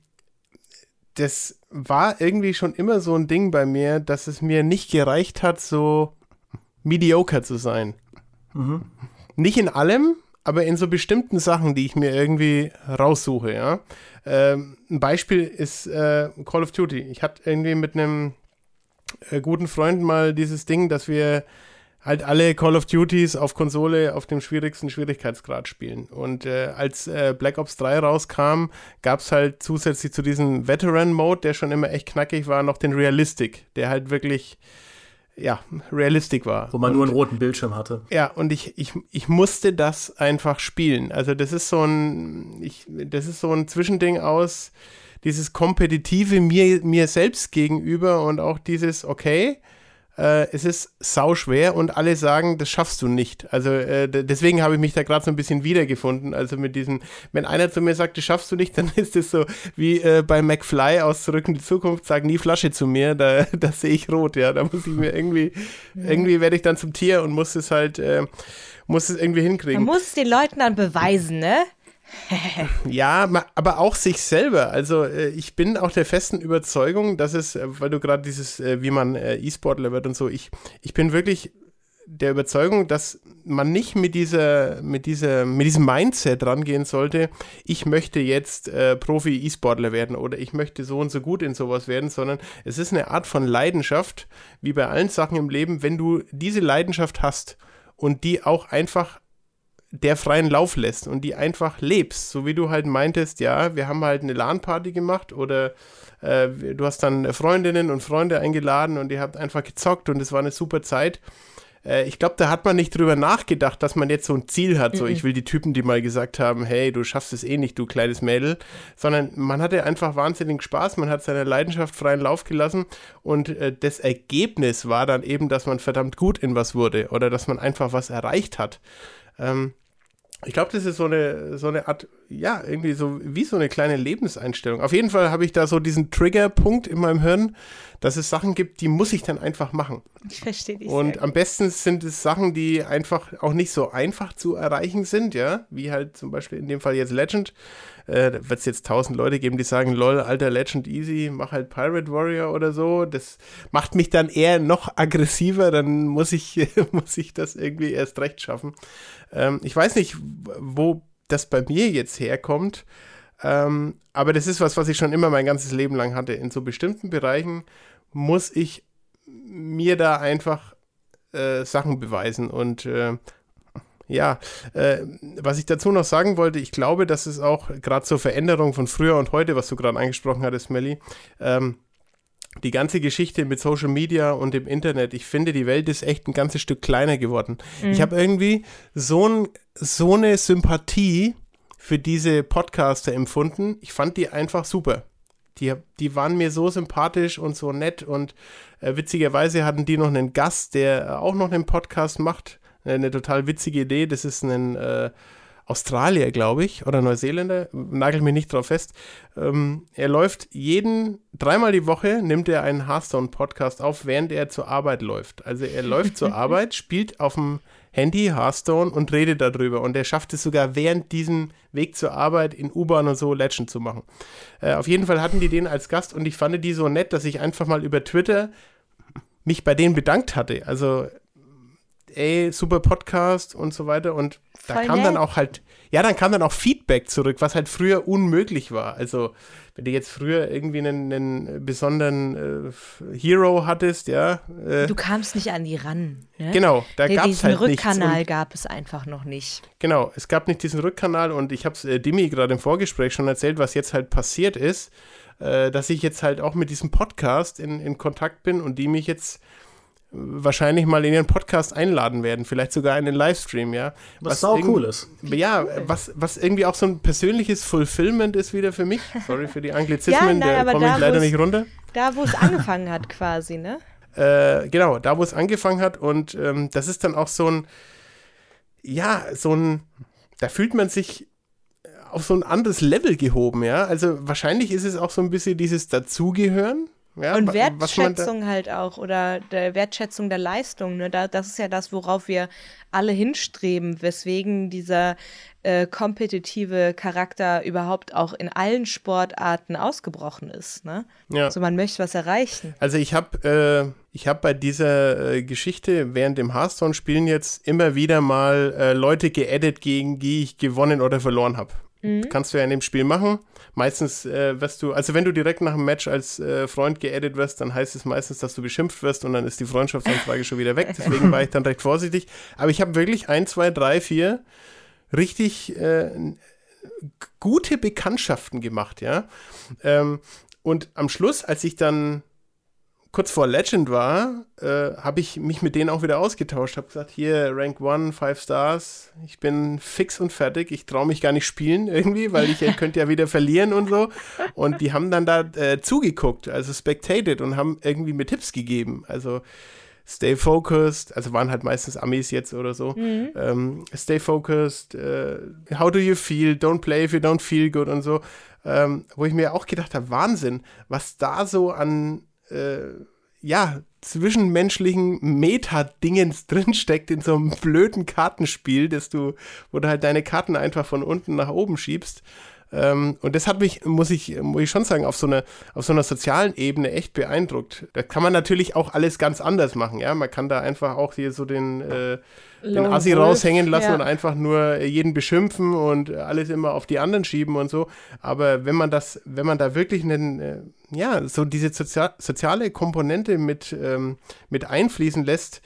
das war irgendwie schon immer so ein Ding bei mir, dass es mir nicht gereicht hat, so mediocre zu sein. Mhm. Nicht in allem, aber in so bestimmten Sachen, die ich mir irgendwie raussuche, ja. Ähm, ein Beispiel ist äh, Call of Duty. Ich hatte irgendwie mit einem äh, guten Freund mal dieses Ding, dass wir halt alle Call of Duties auf Konsole auf dem schwierigsten Schwierigkeitsgrad spielen. Und äh, als äh, Black Ops 3 rauskam, gab es halt zusätzlich zu diesem Veteran-Mode, der schon immer echt knackig war, noch den Realistic, der halt wirklich ja, realistisch war. Wo man und, nur einen roten Bildschirm hatte. Ja, und ich, ich, ich musste das einfach spielen. Also das ist so ein, ich, das ist so ein Zwischending aus dieses kompetitive mir, mir selbst gegenüber und auch dieses, okay, äh, es ist sau schwer und alle sagen, das schaffst du nicht. Also äh, deswegen habe ich mich da gerade so ein bisschen wiedergefunden. Also mit diesem, wenn einer zu mir sagt, das schaffst du nicht, <laughs> dann ist es so wie äh, bei McFly aus Zurück in die Zukunft, sag nie Flasche zu mir, da, <laughs> da sehe ich rot, ja. Da muss ich mir irgendwie, ja. irgendwie werde ich dann zum Tier und muss es halt, äh, muss es irgendwie hinkriegen. Man muss es den Leuten dann beweisen, ne? Ja, aber auch sich selber. Also äh, ich bin auch der festen Überzeugung, dass es, äh, weil du gerade dieses, äh, wie man E-Sportler wird und so, ich, ich bin wirklich der Überzeugung, dass man nicht mit dieser, mit dieser, mit diesem Mindset rangehen sollte, ich möchte jetzt äh, Profi-E-Sportler werden oder ich möchte so und so gut in sowas werden, sondern es ist eine Art von Leidenschaft, wie bei allen Sachen im Leben, wenn du diese Leidenschaft hast und die auch einfach der freien Lauf lässt und die einfach lebst, so wie du halt meintest, ja, wir haben halt eine LAN-Party gemacht oder äh, du hast dann Freundinnen und Freunde eingeladen und ihr habt einfach gezockt und es war eine super Zeit. Äh, ich glaube, da hat man nicht drüber nachgedacht, dass man jetzt so ein Ziel hat, so mhm. ich will die Typen, die mal gesagt haben, hey, du schaffst es eh nicht, du kleines Mädel, sondern man hatte einfach wahnsinnig Spaß, man hat seiner Leidenschaft freien Lauf gelassen und äh, das Ergebnis war dann eben, dass man verdammt gut in was wurde oder dass man einfach was erreicht hat. Ähm, ich glaube, das ist so eine, so eine Art, ja, irgendwie so wie so eine kleine Lebenseinstellung. Auf jeden Fall habe ich da so diesen Triggerpunkt in meinem Hirn, dass es Sachen gibt, die muss ich dann einfach machen. Ich verstehe dich. Und am besten sind es Sachen, die einfach auch nicht so einfach zu erreichen sind, ja, wie halt zum Beispiel in dem Fall jetzt Legend. Äh, da wird es jetzt tausend Leute geben, die sagen, lol, alter Legend easy, mach halt Pirate Warrior oder so. Das macht mich dann eher noch aggressiver, dann muss ich, <laughs> muss ich das irgendwie erst recht schaffen. Ähm, ich weiß nicht, wo das bei mir jetzt herkommt, ähm, aber das ist was, was ich schon immer mein ganzes Leben lang hatte. In so bestimmten Bereichen muss ich mir da einfach äh, Sachen beweisen und äh, ja, äh, was ich dazu noch sagen wollte, ich glaube, dass es auch gerade zur Veränderung von früher und heute, was du gerade angesprochen hattest, Melly, ähm, die ganze Geschichte mit Social Media und dem Internet, ich finde, die Welt ist echt ein ganzes Stück kleiner geworden. Mhm. Ich habe irgendwie so, ein, so eine Sympathie für diese Podcaster empfunden. Ich fand die einfach super. Die, die waren mir so sympathisch und so nett und äh, witzigerweise hatten die noch einen Gast, der auch noch einen Podcast macht. Eine total witzige Idee. Das ist ein äh, Australier, glaube ich, oder Neuseeländer, nagel mich nicht drauf fest. Ähm, er läuft jeden, dreimal die Woche nimmt er einen Hearthstone-Podcast auf, während er zur Arbeit läuft. Also er läuft zur <laughs> Arbeit, spielt auf dem Handy Hearthstone und redet darüber. Und er schafft es sogar während diesem Weg zur Arbeit in U-Bahn und so Legend zu machen. Äh, auf jeden Fall hatten die den als Gast und ich fand die so nett, dass ich einfach mal über Twitter mich bei denen bedankt hatte. Also ey, super Podcast und so weiter. Und da Voll kam nett. dann auch halt, ja, dann kam dann auch Feedback zurück, was halt früher unmöglich war. Also, wenn du jetzt früher irgendwie einen, einen besonderen äh, Hero hattest, ja. Äh, du kamst nicht an die ran. Ne? Genau, da gab es halt nichts. Diesen Rückkanal gab es einfach noch nicht. Genau, es gab nicht diesen Rückkanal und ich habe es äh, Dimi gerade im Vorgespräch schon erzählt, was jetzt halt passiert ist, äh, dass ich jetzt halt auch mit diesem Podcast in, in Kontakt bin und die mich jetzt wahrscheinlich mal in ihren Podcast einladen werden, vielleicht sogar in den Livestream, ja. Was, was sau cool ist. Ja, was, was irgendwie auch so ein persönliches Fulfillment ist wieder für mich. Sorry für die <laughs> Anglizismen, ja, da komme ich leider nicht runter. Da, wo es angefangen hat quasi, ne? <laughs> Äh, genau, da, wo es angefangen hat und ähm, das ist dann auch so ein, ja, so ein, da fühlt man sich auf so ein anderes Level gehoben, ja. Also wahrscheinlich ist es auch so ein bisschen dieses Dazugehören, ja, und Wertschätzung halt auch oder der Wertschätzung der Leistung. Ne? Da, das ist ja das, worauf wir alle hinstreben, weswegen dieser äh, kompetitive Charakter überhaupt auch in allen Sportarten ausgebrochen ist. Ne? Ja. Also man möchte was erreichen. Also ich habe äh, ich bei dieser äh, Geschichte während dem Hearthstone-Spielen jetzt immer wieder mal äh, Leute geedit, gegen die ich gewonnen oder verloren habe. Mhm. Kannst du ja in dem Spiel machen. Meistens äh, wirst du, also wenn du direkt nach dem Match als äh, Freund geedit wirst, dann heißt es meistens, dass du beschimpft wirst und dann ist die Freundschaftsanfrage schon wieder weg. <laughs> Deswegen war ich dann recht vorsichtig. Aber ich habe wirklich ein, zwei, drei, vier richtig äh, gute Bekanntschaften gemacht, ja. Ähm, und am Schluss, als ich dann kurz vor Legend war, äh, habe ich mich mit denen auch wieder ausgetauscht. Habe gesagt, hier Rank 1, 5 Stars, ich bin fix und fertig. Ich traue mich gar nicht spielen irgendwie, weil ich <laughs> könnte ja wieder verlieren und so. Und die haben dann da äh, zugeguckt, also spectated und haben irgendwie mir Tipps gegeben. Also stay focused, also waren halt meistens Amis jetzt oder so. Mhm. Ähm, stay focused, äh, how do you feel, don't play if you don't feel good und so. Ähm, wo ich mir auch gedacht habe, Wahnsinn, was da so an äh, ja, zwischenmenschlichen Meta-Dingens <laughs> drinsteckt in so einem blöden Kartenspiel, dass du, wo du halt deine Karten einfach von unten nach oben schiebst. Ähm, und das hat mich, muss ich, muss ich schon sagen, auf so, einer, auf so einer sozialen Ebene echt beeindruckt. Da kann man natürlich auch alles ganz anders machen, ja. Man kann da einfach auch hier so den, äh, den Assi Wolf, raushängen lassen ja. und einfach nur jeden beschimpfen und alles immer auf die anderen schieben und so. Aber wenn man das, wenn man da wirklich einen, äh, ja, so diese Sozial soziale Komponente mit, ähm, mit einfließen lässt,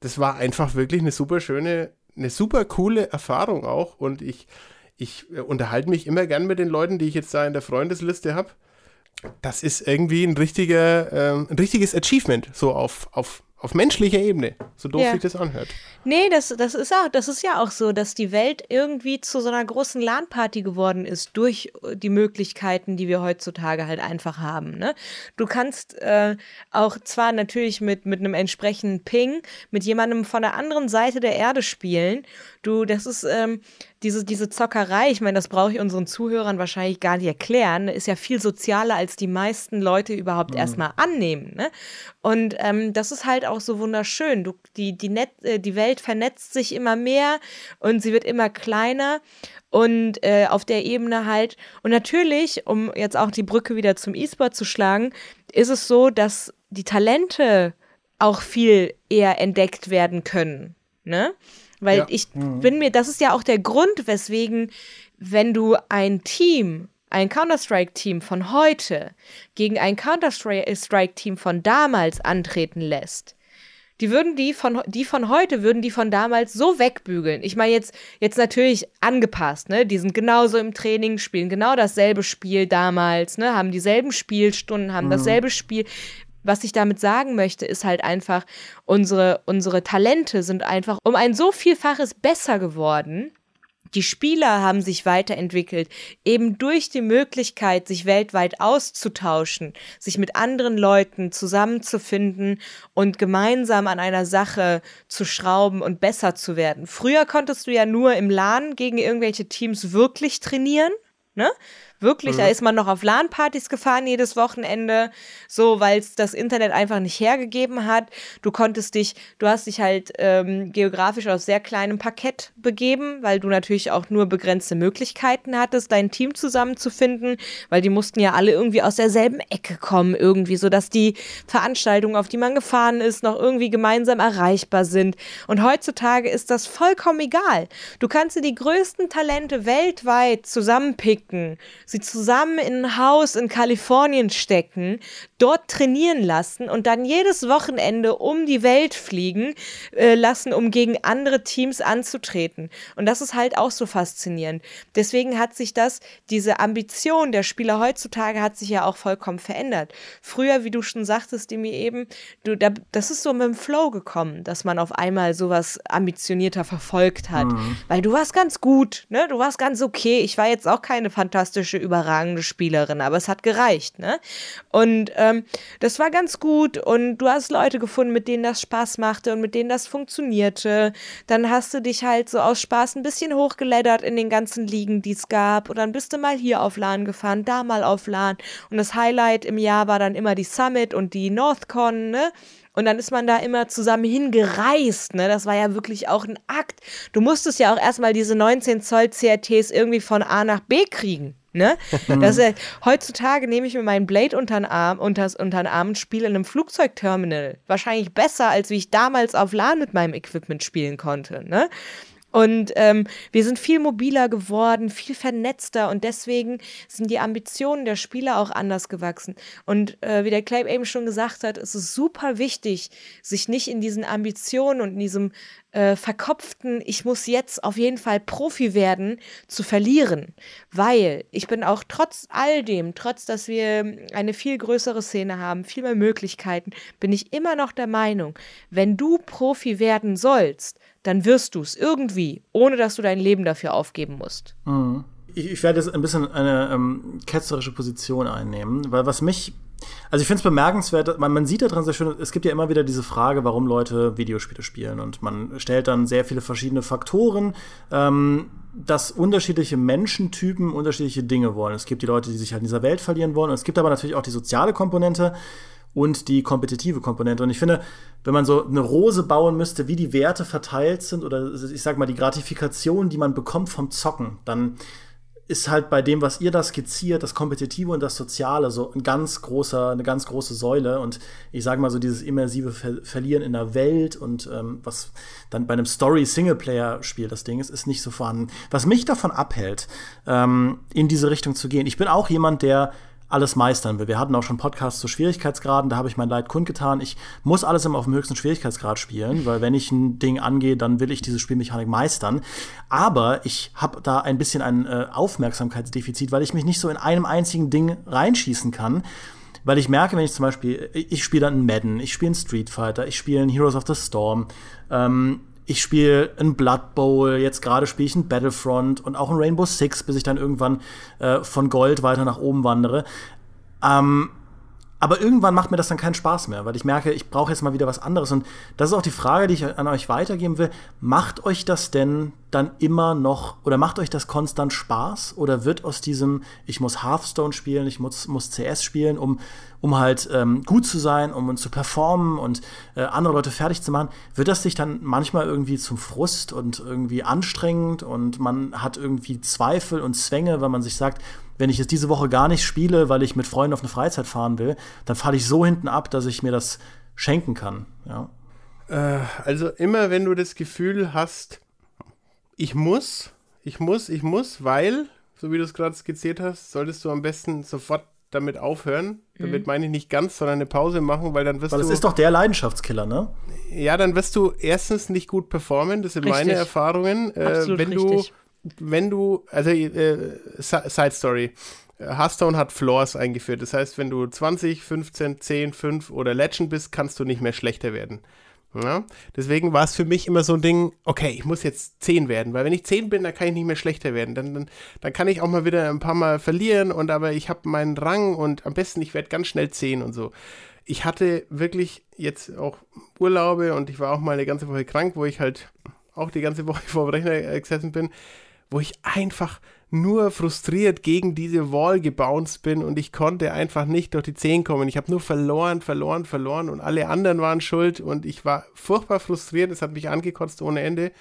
das war einfach wirklich eine super schöne, eine super coole Erfahrung auch. Und ich, ich äh, unterhalte mich immer gern mit den Leuten, die ich jetzt da in der Freundesliste habe. Das ist irgendwie ein richtiger, äh, ein richtiges Achievement, so auf, auf auf menschlicher Ebene, so doof ja. sich das anhört. Nee, das, das, ist auch, das ist ja auch so, dass die Welt irgendwie zu so einer großen LAN-Party geworden ist durch äh, die Möglichkeiten, die wir heutzutage halt einfach haben. Ne? Du kannst äh, auch zwar natürlich mit, mit einem entsprechenden Ping mit jemandem von der anderen Seite der Erde spielen. Du, das ist ähm, diese, diese Zockerei, ich meine, das brauche ich unseren Zuhörern wahrscheinlich gar nicht erklären, ist ja viel sozialer, als die meisten Leute überhaupt mhm. erstmal annehmen. Ne? Und ähm, das ist halt auch so wunderschön. Du, die, die, Net, äh, die Welt vernetzt sich immer mehr und sie wird immer kleiner und äh, auf der Ebene halt. Und natürlich, um jetzt auch die Brücke wieder zum E-Sport zu schlagen, ist es so, dass die Talente auch viel eher entdeckt werden können. Ne? Weil ja. ich mhm. bin mir, das ist ja auch der Grund, weswegen, wenn du ein Team, ein Counter-Strike-Team von heute gegen ein Counter-Strike-Team von damals antreten lässt, die würden die von, die von heute würden die von damals so wegbügeln. Ich meine jetzt, jetzt natürlich angepasst, ne? Die sind genauso im Training, spielen genau dasselbe Spiel damals, ne? Haben dieselben Spielstunden, haben mhm. dasselbe Spiel was ich damit sagen möchte, ist halt einfach, unsere, unsere Talente sind einfach um ein so vielfaches besser geworden. Die Spieler haben sich weiterentwickelt, eben durch die Möglichkeit, sich weltweit auszutauschen, sich mit anderen Leuten zusammenzufinden und gemeinsam an einer Sache zu schrauben und besser zu werden. Früher konntest du ja nur im LAN gegen irgendwelche Teams wirklich trainieren, ne? Wirklich, mhm. da ist man noch auf LAN-Partys gefahren jedes Wochenende, so, weil es das Internet einfach nicht hergegeben hat. Du konntest dich, du hast dich halt ähm, geografisch auf sehr kleinem Parkett begeben, weil du natürlich auch nur begrenzte Möglichkeiten hattest, dein Team zusammenzufinden, weil die mussten ja alle irgendwie aus derselben Ecke kommen, irgendwie, sodass die Veranstaltungen, auf die man gefahren ist, noch irgendwie gemeinsam erreichbar sind. Und heutzutage ist das vollkommen egal. Du kannst dir die größten Talente weltweit zusammenpicken sie zusammen in ein Haus in Kalifornien stecken, dort trainieren lassen und dann jedes Wochenende um die Welt fliegen äh, lassen, um gegen andere Teams anzutreten. Und das ist halt auch so faszinierend. Deswegen hat sich das, diese Ambition der Spieler heutzutage hat sich ja auch vollkommen verändert. Früher, wie du schon sagtest, mir eben, du, da, das ist so mit dem Flow gekommen, dass man auf einmal sowas ambitionierter verfolgt hat. Mhm. Weil du warst ganz gut, ne? Du warst ganz okay. Ich war jetzt auch keine fantastische fantastische, überragende Spielerin, aber es hat gereicht, ne? Und ähm, das war ganz gut und du hast Leute gefunden, mit denen das Spaß machte und mit denen das funktionierte. Dann hast du dich halt so aus Spaß ein bisschen hochgeleddert in den ganzen Ligen, die es gab und dann bist du mal hier auf LAN gefahren, da mal auf LAN und das Highlight im Jahr war dann immer die Summit und die NorthCon, ne? Und dann ist man da immer zusammen hingereist. Ne? Das war ja wirklich auch ein Akt. Du musstest ja auch erstmal diese 19 Zoll CRTs irgendwie von A nach B kriegen. Ne? Das, äh, heutzutage nehme ich mir meinen Blade unter den Arm, unters, unter den Arm und spiele in einem Flugzeugterminal. Wahrscheinlich besser, als wie ich damals auf LAN mit meinem Equipment spielen konnte. Ne? Und ähm, wir sind viel mobiler geworden, viel vernetzter und deswegen sind die Ambitionen der Spieler auch anders gewachsen. Und äh, wie der Clay eben schon gesagt hat, ist es super wichtig, sich nicht in diesen Ambitionen und in diesem äh, verkopften, ich muss jetzt auf jeden Fall Profi werden, zu verlieren. Weil ich bin auch trotz all dem, trotz dass wir eine viel größere Szene haben, viel mehr Möglichkeiten, bin ich immer noch der Meinung, wenn du Profi werden sollst, dann wirst du es irgendwie, ohne dass du dein Leben dafür aufgeben musst. Mhm. Ich, ich, werde jetzt ein bisschen eine ähm, ketzerische Position einnehmen, weil was mich also ich finde es bemerkenswert, man, man sieht daran sehr schön, es gibt ja immer wieder diese Frage, warum Leute Videospiele spielen. Und man stellt dann sehr viele verschiedene Faktoren, ähm, dass unterschiedliche Menschentypen unterschiedliche Dinge wollen. Es gibt die Leute, die sich halt in dieser Welt verlieren wollen. Und es gibt aber natürlich auch die soziale Komponente und die kompetitive Komponente. Und ich finde, wenn man so eine Rose bauen müsste, wie die Werte verteilt sind oder ich sag mal die Gratifikation, die man bekommt vom Zocken, dann ist halt bei dem, was ihr da skizziert, das Kompetitive und das Soziale so ein ganz großer, eine ganz große Säule. Und ich sage mal so dieses immersive Ver Verlieren in der Welt und ähm, was dann bei einem Story-Singleplayer-Spiel das Ding ist, ist nicht so vorhanden. Was mich davon abhält, ähm, in diese Richtung zu gehen. Ich bin auch jemand, der alles meistern will. Wir hatten auch schon Podcasts zu Schwierigkeitsgraden, da habe ich mein Leid kundgetan. Ich muss alles immer auf dem höchsten Schwierigkeitsgrad spielen, weil wenn ich ein Ding angehe, dann will ich diese Spielmechanik meistern. Aber ich habe da ein bisschen ein äh, Aufmerksamkeitsdefizit, weil ich mich nicht so in einem einzigen Ding reinschießen kann. Weil ich merke, wenn ich zum Beispiel, ich spiele dann Madden, ich spiele einen Street Fighter, ich spiele einen Heroes of the Storm, ähm, ich spiele ein Blood Bowl, jetzt gerade spiele ich ein Battlefront und auch ein Rainbow Six, bis ich dann irgendwann äh, von Gold weiter nach oben wandere. Ähm, aber irgendwann macht mir das dann keinen Spaß mehr, weil ich merke, ich brauche jetzt mal wieder was anderes. Und das ist auch die Frage, die ich an euch weitergeben will. Macht euch das denn dann immer noch oder macht euch das konstant Spaß? Oder wird aus diesem, ich muss Hearthstone spielen, ich muss, muss CS spielen, um, um halt ähm, gut zu sein, um zu performen und äh, andere Leute fertig zu machen, wird das sich dann manchmal irgendwie zum Frust und irgendwie anstrengend und man hat irgendwie Zweifel und Zwänge, weil man sich sagt, wenn ich jetzt diese Woche gar nicht spiele, weil ich mit Freunden auf eine Freizeit fahren will, dann falle ich so hinten ab, dass ich mir das schenken kann. Ja. Äh, also immer, wenn du das Gefühl hast, ich muss, ich muss, ich muss, weil, so wie du es gerade skizziert hast, solltest du am besten sofort damit aufhören. Damit mhm. meine ich nicht ganz, sondern eine Pause machen, weil dann wirst weil du. Das ist doch der Leidenschaftskiller, ne? Ja, dann wirst du erstens nicht gut performen. Das sind richtig. meine Erfahrungen. Äh, wenn richtig. du wenn du, also äh, Side Story, Hearthstone hat Floors eingeführt. Das heißt, wenn du 20, 15, 10, 5 oder Legend bist, kannst du nicht mehr schlechter werden. Ja? Deswegen war es für mich immer so ein Ding, okay, ich muss jetzt 10 werden, weil wenn ich 10 bin, dann kann ich nicht mehr schlechter werden. Dann, dann, dann kann ich auch mal wieder ein paar Mal verlieren und aber ich habe meinen Rang und am besten, ich werde ganz schnell 10 und so. Ich hatte wirklich jetzt auch Urlaube und ich war auch mal eine ganze Woche krank, wo ich halt auch die ganze <laughs> Woche vor dem Rechner gesessen bin wo ich einfach nur frustriert gegen diese Wall gebounced bin und ich konnte einfach nicht durch die 10 kommen. Ich habe nur verloren, verloren, verloren und alle anderen waren schuld und ich war furchtbar frustriert. Es hat mich angekotzt ohne Ende.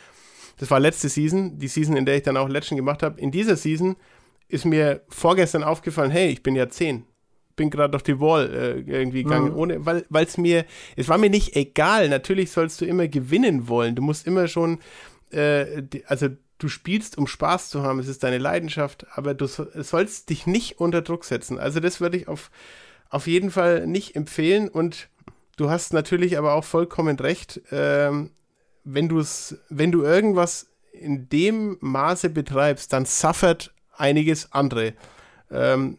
Das war letzte Season, die Season, in der ich dann auch Legend gemacht habe. In dieser Season ist mir vorgestern aufgefallen, hey, ich bin ja 10. Bin gerade durch die Wall äh, irgendwie gegangen, mhm. ohne, weil es mir, es war mir nicht egal. Natürlich sollst du immer gewinnen wollen. Du musst immer schon, äh, die, also du spielst, um Spaß zu haben, es ist deine Leidenschaft, aber du sollst dich nicht unter Druck setzen. Also das würde ich auf, auf jeden Fall nicht empfehlen und du hast natürlich aber auch vollkommen recht, ähm, wenn, du's, wenn du irgendwas in dem Maße betreibst, dann suffert einiges andere. Ähm,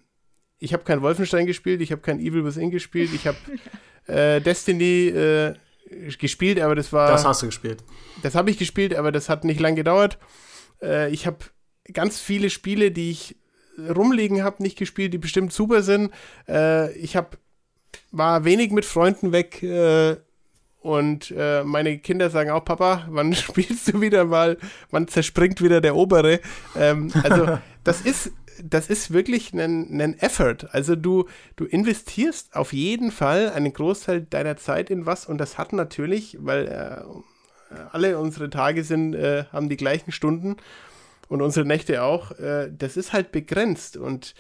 ich habe kein Wolfenstein gespielt, ich habe kein Evil Within gespielt, ich habe <laughs> äh, Destiny äh, gespielt, aber das war. Das hast du gespielt. Das habe ich gespielt, aber das hat nicht lang gedauert. Äh, ich habe ganz viele Spiele, die ich rumliegen habe, nicht gespielt, die bestimmt super sind. Äh, ich habe war wenig mit Freunden weg äh, und äh, meine Kinder sagen auch, Papa, wann <laughs> spielst du wieder mal, wann zerspringt wieder der Obere? Ähm, also <laughs> das ist das ist wirklich ein, ein Effort. Also du, du investierst auf jeden Fall einen Großteil deiner Zeit in was und das hat natürlich, weil äh, alle unsere Tage sind, äh, haben die gleichen Stunden und unsere Nächte auch. Äh, das ist halt begrenzt und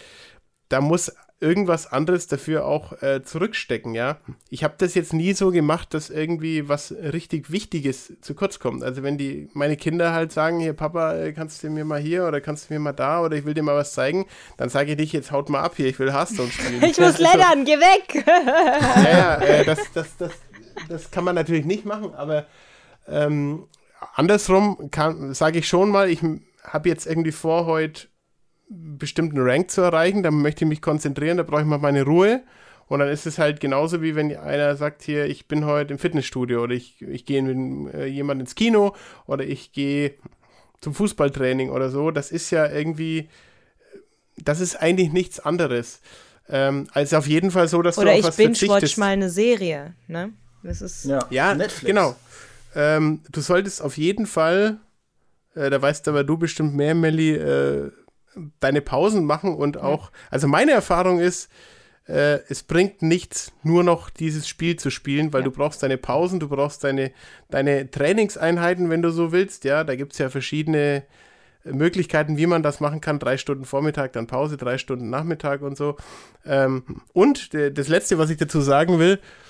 da muss irgendwas anderes dafür auch äh, zurückstecken, ja. Ich habe das jetzt nie so gemacht, dass irgendwie was richtig Wichtiges zu kurz kommt. Also wenn die meine Kinder halt sagen, hier Papa, äh, kannst du mir mal hier oder kannst du mir mal da oder ich will dir mal was zeigen, dann sage ich nicht, jetzt haut mal ab hier, ich will Hearthstone spielen. <laughs> ich muss leddern, geh weg! ja, ja, äh, <laughs> das, das, das, das kann man natürlich nicht machen, aber ähm, andersrum sage ich schon mal, ich habe jetzt irgendwie vor, heute bestimmten Rank zu erreichen, dann möchte ich mich konzentrieren, da brauche ich mal meine Ruhe. Und dann ist es halt genauso wie wenn einer sagt hier, ich bin heute im Fitnessstudio oder ich, ich gehe mit äh, jemand ins Kino oder ich gehe zum Fußballtraining oder so. Das ist ja irgendwie, das ist eigentlich nichts anderes. Ähm, als auf jeden Fall so, dass oder du auf was verzichtest. Oder ich binge-watch mal eine Serie, ne? Das ist ja, ja Netflix. genau. Ähm, du solltest auf jeden Fall, äh, da weißt aber du bestimmt mehr, Melli, äh, deine Pausen machen und auch, also meine Erfahrung ist, äh, es bringt nichts, nur noch dieses Spiel zu spielen, weil ja. du brauchst deine Pausen, du brauchst deine, deine Trainingseinheiten, wenn du so willst. Ja, da gibt es ja verschiedene Möglichkeiten, wie man das machen kann. Drei Stunden Vormittag, dann Pause, drei Stunden Nachmittag und so. Ähm, und das Letzte, was ich dazu sagen will, äh,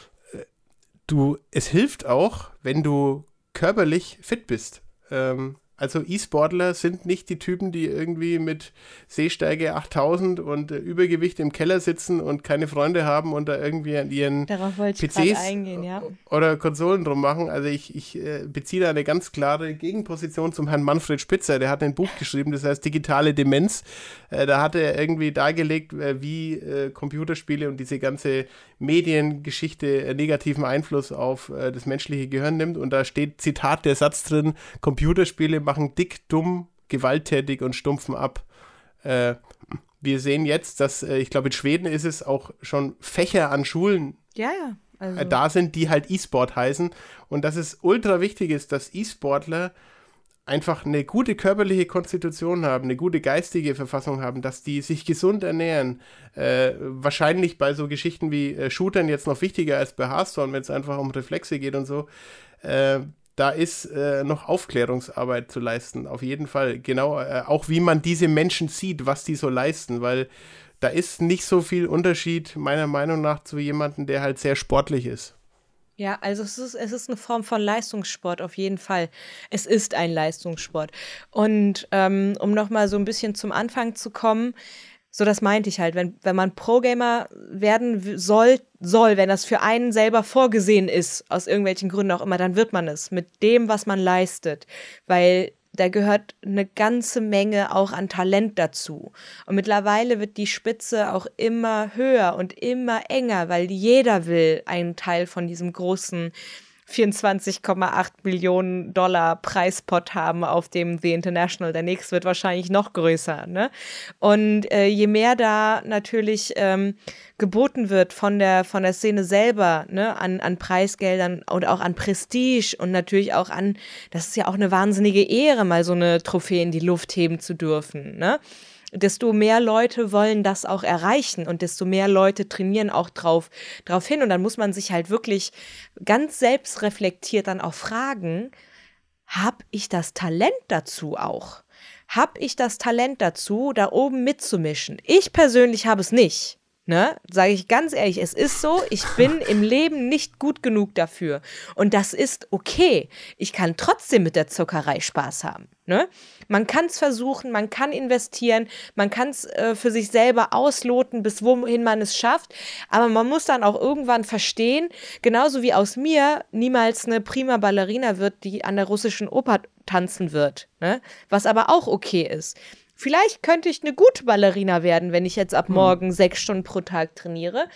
du, es hilft auch, wenn du körperlich fit bist. Ähm, also E-Sportler sind nicht die Typen, die irgendwie mit Sehsteige 8000 und äh, Übergewicht im Keller sitzen und keine Freunde haben und da irgendwie an ihren PCs eingehen, ja. oder Konsolen drum machen. Also ich, ich äh, beziehe da eine ganz klare Gegenposition zum Herrn Manfred Spitzer. Der hat ein Buch geschrieben, das heißt Digitale Demenz. Äh, da hat er irgendwie dargelegt, wie Computerspiele und diese ganze Mediengeschichte negativen Einfluss auf das menschliche Gehirn nimmt. Und da steht Zitat der Satz drin, Computerspiele machen dick, dumm, gewalttätig und stumpfen ab. Äh, wir sehen jetzt, dass, äh, ich glaube, in Schweden ist es auch schon Fächer an Schulen ja, ja. Also. Äh, da sind, die halt E-Sport heißen. Und dass es ultra wichtig ist, dass E-Sportler einfach eine gute körperliche Konstitution haben, eine gute geistige Verfassung haben, dass die sich gesund ernähren. Äh, wahrscheinlich bei so Geschichten wie äh, Shootern jetzt noch wichtiger als bei Hearthstone, wenn es einfach um Reflexe geht und so. Äh, da ist äh, noch Aufklärungsarbeit zu leisten, auf jeden Fall. Genau, äh, auch wie man diese Menschen sieht, was die so leisten, weil da ist nicht so viel Unterschied, meiner Meinung nach, zu jemandem, der halt sehr sportlich ist. Ja, also es ist, es ist eine Form von Leistungssport, auf jeden Fall. Es ist ein Leistungssport. Und ähm, um nochmal so ein bisschen zum Anfang zu kommen, so, das meinte ich halt. Wenn, wenn man Pro-Gamer werden soll, soll, wenn das für einen selber vorgesehen ist, aus irgendwelchen Gründen auch immer, dann wird man es mit dem, was man leistet. Weil da gehört eine ganze Menge auch an Talent dazu. Und mittlerweile wird die Spitze auch immer höher und immer enger, weil jeder will ein Teil von diesem großen 24,8 Millionen Dollar Preispot haben auf dem The International. Der nächste wird wahrscheinlich noch größer. Ne? Und äh, je mehr da natürlich ähm, geboten wird von der, von der Szene selber, ne, an, an Preisgeldern und auch an Prestige und natürlich auch an, das ist ja auch eine wahnsinnige Ehre, mal so eine Trophäe in die Luft heben zu dürfen. Ne? Desto mehr Leute wollen das auch erreichen und desto mehr Leute trainieren auch drauf, drauf hin. Und dann muss man sich halt wirklich ganz selbstreflektiert dann auch fragen, habe ich das Talent dazu auch? Habe ich das Talent dazu, da oben mitzumischen? Ich persönlich habe es nicht. Ne, sage ich ganz ehrlich, es ist so, ich bin <laughs> im Leben nicht gut genug dafür. Und das ist okay. Ich kann trotzdem mit der Zuckerei Spaß haben. Ne? Man kann es versuchen, man kann investieren, man kann es äh, für sich selber ausloten, bis wohin man es schafft. Aber man muss dann auch irgendwann verstehen, genauso wie aus mir niemals eine prima Ballerina wird, die an der russischen Oper tanzen wird. Ne? Was aber auch okay ist. Vielleicht könnte ich eine gute Ballerina werden, wenn ich jetzt ab hm. morgen sechs Stunden pro Tag trainiere.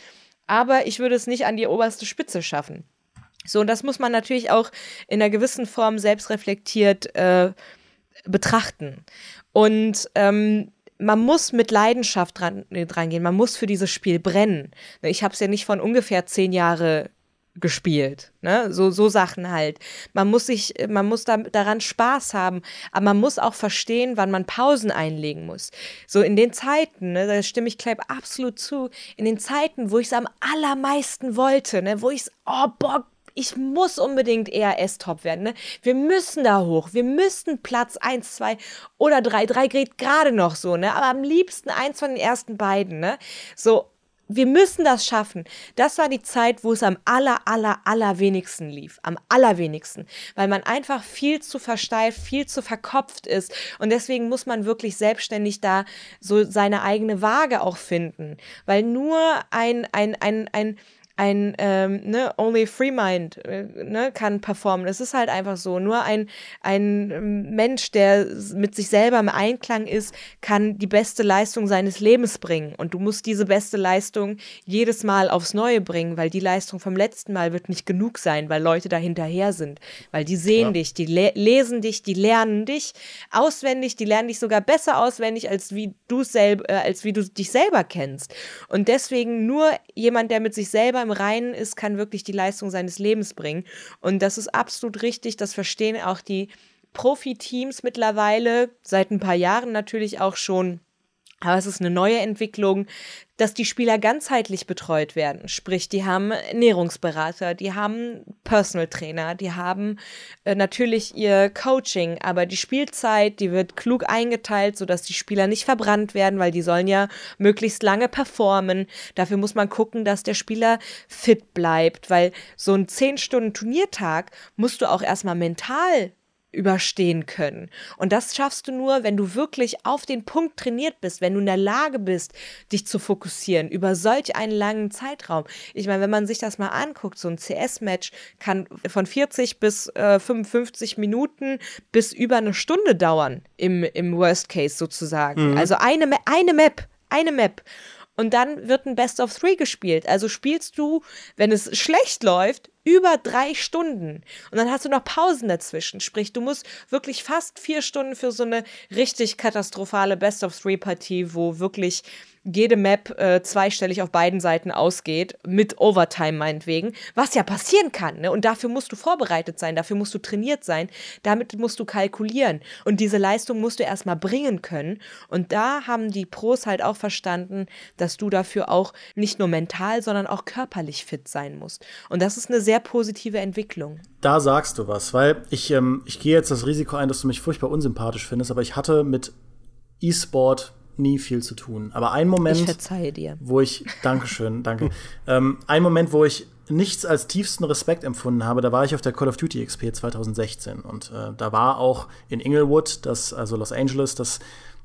Aber ich würde es nicht an die oberste Spitze schaffen. So, und das muss man natürlich auch in einer gewissen Form selbstreflektiert äh, betrachten. Und ähm, man muss mit Leidenschaft dran, dran gehen. Man muss für dieses Spiel brennen. Ich habe es ja nicht von ungefähr zehn Jahren gespielt. Ne? So, so Sachen halt. Man muss sich, man muss da, daran Spaß haben, aber man muss auch verstehen, wann man Pausen einlegen muss. So in den Zeiten, ne, da stimme ich Kleib absolut zu, in den Zeiten, wo ich es am allermeisten wollte, ne, wo ich es, oh boah, ich muss unbedingt ERS-Top werden. Ne? Wir müssen da hoch. Wir müssten Platz 1, 2 oder 3. 3 geht gerade noch so, ne? Aber am liebsten eins von den ersten beiden, ne? So, wir müssen das schaffen. Das war die Zeit, wo es am aller, aller, allerwenigsten lief. Am allerwenigsten. Weil man einfach viel zu versteift, viel zu verkopft ist. Und deswegen muss man wirklich selbstständig da so seine eigene Waage auch finden. Weil nur ein, ein, ein, ein, ein ähm, ne, Only Free Mind äh, ne, kann performen. Es ist halt einfach so. Nur ein, ein ähm, Mensch, der mit sich selber im Einklang ist, kann die beste Leistung seines Lebens bringen. Und du musst diese beste Leistung jedes Mal aufs Neue bringen, weil die Leistung vom letzten Mal wird nicht genug sein, weil Leute da hinterher sind. Weil die sehen ja. dich, die le lesen dich, die lernen dich auswendig, die lernen dich sogar besser auswendig, als wie du selber, äh, als wie du dich selber kennst. Und deswegen nur jemand, der mit sich selber im im Reinen ist, kann wirklich die Leistung seines Lebens bringen. Und das ist absolut richtig. Das verstehen auch die Profiteams mittlerweile, seit ein paar Jahren natürlich auch schon. Aber es ist eine neue Entwicklung, dass die Spieler ganzheitlich betreut werden. Sprich, die haben Ernährungsberater, die haben Personal Trainer, die haben äh, natürlich ihr Coaching, aber die Spielzeit, die wird klug eingeteilt, sodass die Spieler nicht verbrannt werden, weil die sollen ja möglichst lange performen. Dafür muss man gucken, dass der Spieler fit bleibt, weil so ein 10 Stunden Turniertag musst du auch erstmal mental überstehen können. Und das schaffst du nur, wenn du wirklich auf den Punkt trainiert bist, wenn du in der Lage bist, dich zu fokussieren über solch einen langen Zeitraum. Ich meine, wenn man sich das mal anguckt, so ein CS-Match kann von 40 bis äh, 55 Minuten bis über eine Stunde dauern, im, im Worst Case sozusagen. Mhm. Also eine, eine Map, eine Map und dann wird ein Best of Three gespielt. Also spielst du, wenn es schlecht läuft, über drei Stunden. Und dann hast du noch Pausen dazwischen. Sprich, du musst wirklich fast vier Stunden für so eine richtig katastrophale Best of Three Partie, wo wirklich jede Map äh, zweistellig auf beiden Seiten ausgeht, mit Overtime meinetwegen, was ja passieren kann. Ne? Und dafür musst du vorbereitet sein, dafür musst du trainiert sein, damit musst du kalkulieren. Und diese Leistung musst du erstmal bringen können. Und da haben die Pros halt auch verstanden, dass du dafür auch nicht nur mental, sondern auch körperlich fit sein musst. Und das ist eine sehr positive Entwicklung. Da sagst du was, weil ich, ähm, ich gehe jetzt das Risiko ein, dass du mich furchtbar unsympathisch findest, aber ich hatte mit E-Sport nie viel zu tun. Aber ein Moment, ich wo ich, Dankeschön, danke. <laughs> ähm, ein Moment, wo ich nichts als tiefsten Respekt empfunden habe, da war ich auf der Call of Duty XP 2016 und äh, da war auch in Inglewood, das also Los Angeles, das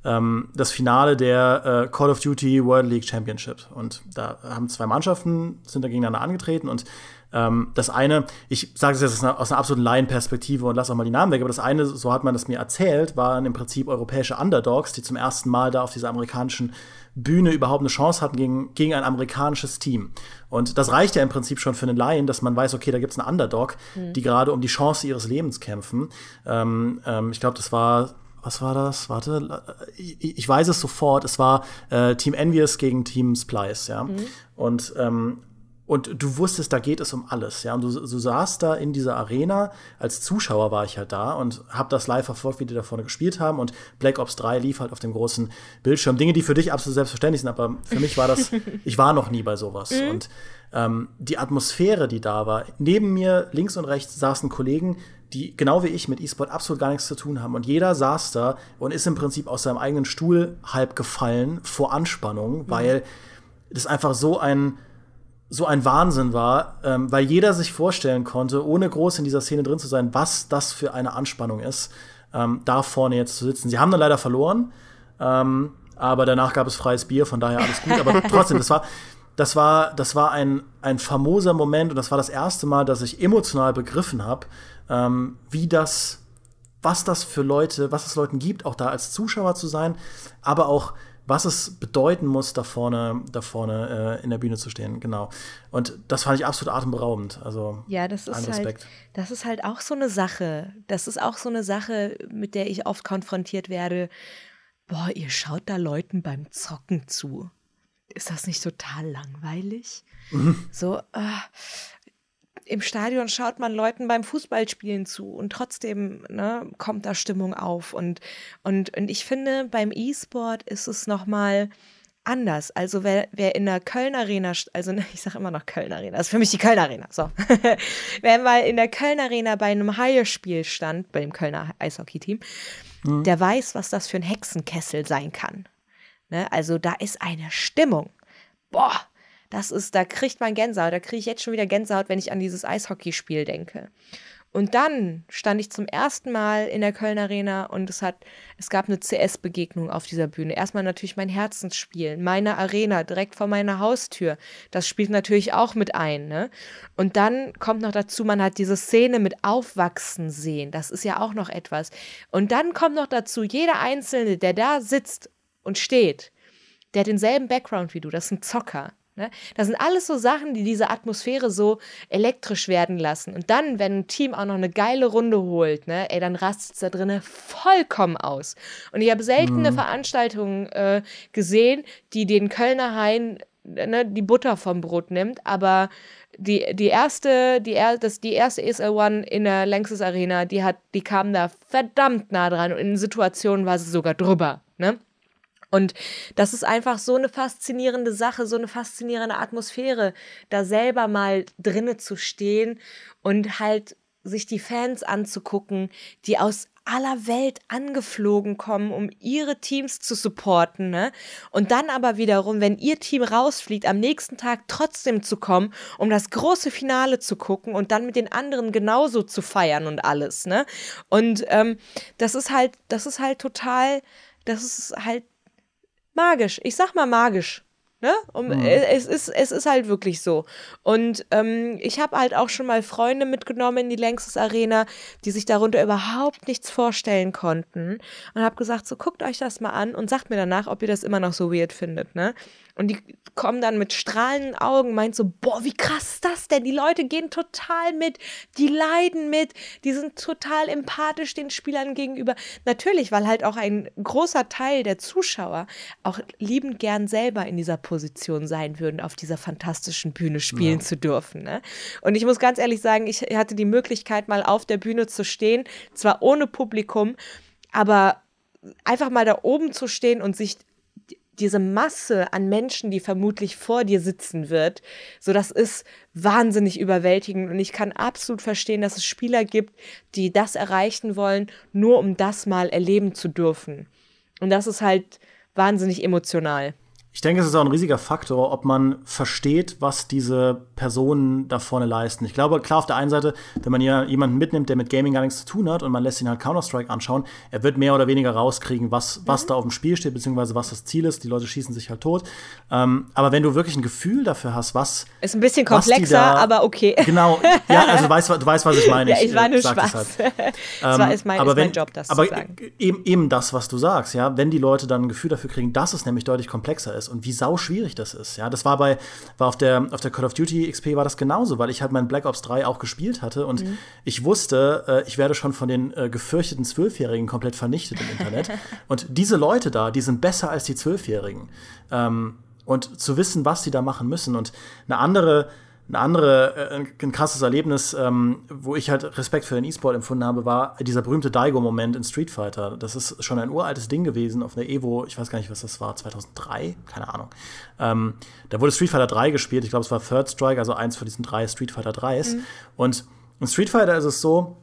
ähm, das Finale der äh, Call of Duty World League Championship und da haben zwei Mannschaften sind da gegeneinander angetreten und Ähm, das eine, ich sage es jetzt aus einer, absoluten Laienperspektive und lasse auch mal die Namen weg, aber das eine, so hat man das mir erzählt, waren im Prinzip europäische Underdogs, die zum ersten Mal da auf dieser amerikanischen Bühne überhaupt eine Chance hatten gegen, gegen ein amerikanisches Team. Und das reicht ja im Prinzip schon für einen Laien, dass man weiß, okay, da gibt es einen Underdog, mhm. die gerade um die Chance ihres Lebens kämpfen. Ähm, ähm, ich glaube, das war was war das? Warte, ich, ich, weiß es sofort. Es war äh, Team Envious gegen Team Splice, ja. Mhm. Und ähm, und du wusstest, da geht es um alles, ja. Und du, du saßt da in dieser Arena, als Zuschauer war ich halt da und hab das live verfolgt, wie die da vorne gespielt haben. Und Black Ops 3 lief halt auf dem großen Bildschirm. Dinge, die für dich absolut selbstverständlich sind, aber für mich war das, <laughs> ich war noch nie bei sowas. Mhm. Und ähm, die Atmosphäre, die da war, neben mir, links und rechts, saßen Kollegen, die genau wie ich mit E-Sport absolut gar nichts zu tun haben. Und jeder saß da und ist im Prinzip aus seinem eigenen Stuhl halb gefallen vor Anspannung, mhm. weil das einfach so ein so ein Wahnsinn war, ähm, weil jeder sich vorstellen konnte, ohne groß in dieser Szene drin zu sein, was das für eine Anspannung ist, ähm, da vorne jetzt zu sitzen. Sie haben dann leider verloren, ähm, aber danach gab es freies Bier, von daher alles gut. Aber <laughs> trotzdem, das war, das war, das war ein, ein famoser Moment und das war das erste Mal, dass ich emotional begriffen habe, ähm, wie das, was das für Leute, was es Leuten gibt, auch da als Zuschauer zu sein, aber auch was es bedeuten muss, da vorne, da vorne äh, in der Bühne zu stehen. Genau. Und das fand ich absolut atemberaubend. Also ja, das ist halt, das ist halt auch so eine Sache. Das ist auch so eine Sache, mit der ich oft konfrontiert werde. Boah, ihr schaut da Leuten beim Zocken zu. Ist das nicht total langweilig? Mhm. So, äh, im Stadion schaut man Leuten beim Fußballspielen zu und trotzdem ne, kommt da Stimmung auf. Und, und, und ich finde, beim E-Sport ist es nochmal anders. Also wer, wer in der Köln Arena, also ich sage immer noch Köln Arena, das ist für mich die Köln Arena, so. <laughs> wer mal in der Köln Arena bei einem Haie-Spiel stand, bei dem Kölner Eishockey-Team, mhm. der weiß, was das für ein Hexenkessel sein kann. Ne? Also da ist eine Stimmung. Boah, das ist, da kriegt man Gänsehaut. Da kriege ich jetzt schon wieder Gänsehaut, wenn ich an dieses Eishockeyspiel denke. Und dann stand ich zum ersten Mal in der Köln Arena und es hat, es gab eine CS-Begegnung auf dieser Bühne. Erstmal natürlich mein Herzensspiel, meine Arena direkt vor meiner Haustür. Das spielt natürlich auch mit ein, ne? Und dann kommt noch dazu, man hat diese Szene mit Aufwachsen sehen. Das ist ja auch noch etwas. Und dann kommt noch dazu, jeder Einzelne, der da sitzt und steht, der hat denselben Background wie du. Das ein Zocker. Ne? Das sind alles so Sachen, die diese Atmosphäre so elektrisch werden lassen. Und dann, wenn ein Team auch noch eine geile Runde holt, ne, ey, dann rastet es da drinnen vollkommen aus. Und ich habe selten eine mhm. Veranstaltung äh, gesehen, die den Kölner Hain ne, die Butter vom Brot nimmt, aber die, die erste, die, er, das, die erste ESL One in der Lanxess Arena, die hat, die kam da verdammt nah dran und in Situationen war sie sogar drüber. Ne? Und das ist einfach so eine faszinierende Sache, so eine faszinierende Atmosphäre, da selber mal drinne zu stehen und halt sich die Fans anzugucken, die aus aller Welt angeflogen kommen, um ihre Teams zu supporten, ne? Und dann aber wiederum, wenn ihr Team rausfliegt, am nächsten Tag trotzdem zu kommen, um das große Finale zu gucken und dann mit den anderen genauso zu feiern und alles, ne? Und ähm, das ist halt, das ist halt total, das ist halt magisch. Ich sag mal magisch. Ne? Um, mhm. es, ist, es ist halt wirklich so. Und ähm, ich habe halt auch schon mal Freunde mitgenommen in die Längstes Arena, die sich darunter überhaupt nichts vorstellen konnten. Und habe gesagt, so guckt euch das mal an und sagt mir danach, ob ihr das immer noch so weird findet. Ne? Und die kommen dann mit strahlenden Augen, meint so, boah, wie krass ist das denn? Die Leute gehen total mit, die leiden mit, die sind total empathisch den Spielern gegenüber. Natürlich, weil halt auch ein großer Teil der Zuschauer auch liebend gern selber in dieser Position sein würden, auf dieser fantastischen Bühne spielen ja. zu dürfen. Ne? Und ich muss ganz ehrlich sagen, ich hatte die Möglichkeit, mal auf der Bühne zu stehen, zwar ohne Publikum, aber einfach mal da oben zu stehen und sich diese Masse an Menschen, die vermutlich vor dir sitzen wird, so das ist wahnsinnig überwältigend und ich kann absolut verstehen, dass es Spieler gibt, die das erreichen wollen, nur um das mal erleben zu dürfen. Und das ist halt wahnsinnig emotional. Ich denke, es ist auch ein riesiger Faktor, ob man versteht, was diese Personen da vorne leisten. Ich glaube, klar, auf der einen Seite, wenn man jemanden mitnimmt, der mit Gaming gar nichts zu tun hat und man lässt ihn halt Counter-Strike anschauen, er wird mehr oder weniger rauskriegen, was, was mhm. da auf dem Spiel steht, beziehungsweise was das Ziel ist. Die Leute schießen sich halt tot. Ähm, aber wenn du wirklich ein Gefühl dafür hast, was. Ist ein bisschen komplexer, da, aber okay. Genau, ja, also du weißt, du weißt was ich meine. <laughs> ja, ich war nur Spaß. Halt. <laughs> das war, ist mein, aber ist mein Job, das aber zu sagen. Eben, eben das, was du sagst, ja. Wenn die Leute dann ein Gefühl dafür kriegen, dass es nämlich deutlich komplexer ist ist und wie sau schwierig das ist. Ja, das war bei, war auf der, auf der Call of Duty XP war das genauso, weil ich halt mein Black Ops 3 auch gespielt hatte und mhm. ich wusste, äh, ich werde schon von den äh, gefürchteten Zwölfjährigen komplett vernichtet im Internet. <laughs> und diese Leute da, die sind besser als die Zwölfjährigen. Ähm, und zu wissen, was sie da machen müssen. Und eine andere, eine andere, äh, ein krasses Erlebnis, ähm, wo ich halt Respekt für den E-Sport empfunden habe, war dieser berühmte Daigo-Moment in Street Fighter. Das ist schon ein uraltes Ding gewesen auf einer Evo, ich weiß gar nicht, was das war, 2003? Keine Ahnung. Ähm, da wurde Street Fighter 3 gespielt, ich glaube, es war Third Strike, also eins von diesen drei Street Fighter 3s. Mhm. Und in Street Fighter ist es so,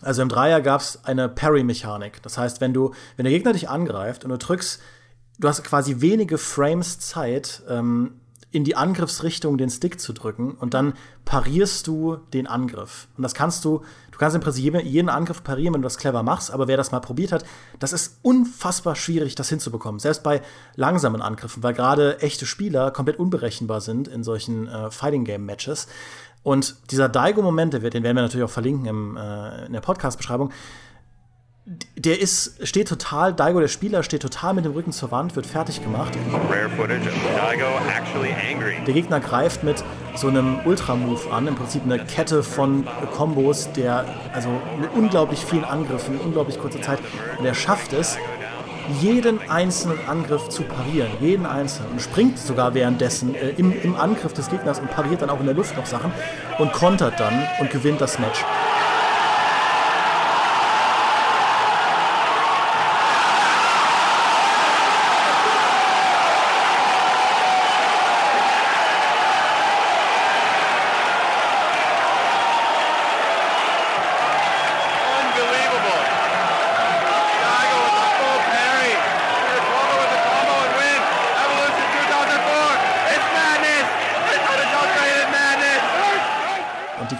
also im Dreier gab es eine Parry-Mechanik. Das heißt, wenn du, wenn der Gegner dich angreift und du drückst, du hast quasi wenige Frames Zeit, ähm, in die Angriffsrichtung den Stick zu drücken und dann parierst du den Angriff. Und das kannst du, du kannst im Prinzip jeden Angriff parieren, wenn du das clever machst, aber wer das mal probiert hat, das ist unfassbar schwierig, das hinzubekommen. Selbst bei langsamen Angriffen, weil gerade echte Spieler komplett unberechenbar sind in solchen äh, Fighting Game Matches. Und dieser Daigo-Moment, den werden wir natürlich auch verlinken im, äh, in der Podcast-Beschreibung, der ist, steht total, Daigo, der Spieler, steht total mit dem Rücken zur Wand, wird fertig gemacht. Der Gegner greift mit so einem Ultra-Move an, im Prinzip eine Kette von Kombos, der, also mit unglaublich vielen Angriffen, in unglaublich kurzer Zeit, und er schafft es, jeden einzelnen Angriff zu parieren, jeden einzelnen. Und springt sogar währenddessen äh, im, im Angriff des Gegners und pariert dann auch in der Luft noch Sachen und kontert dann und gewinnt das Match.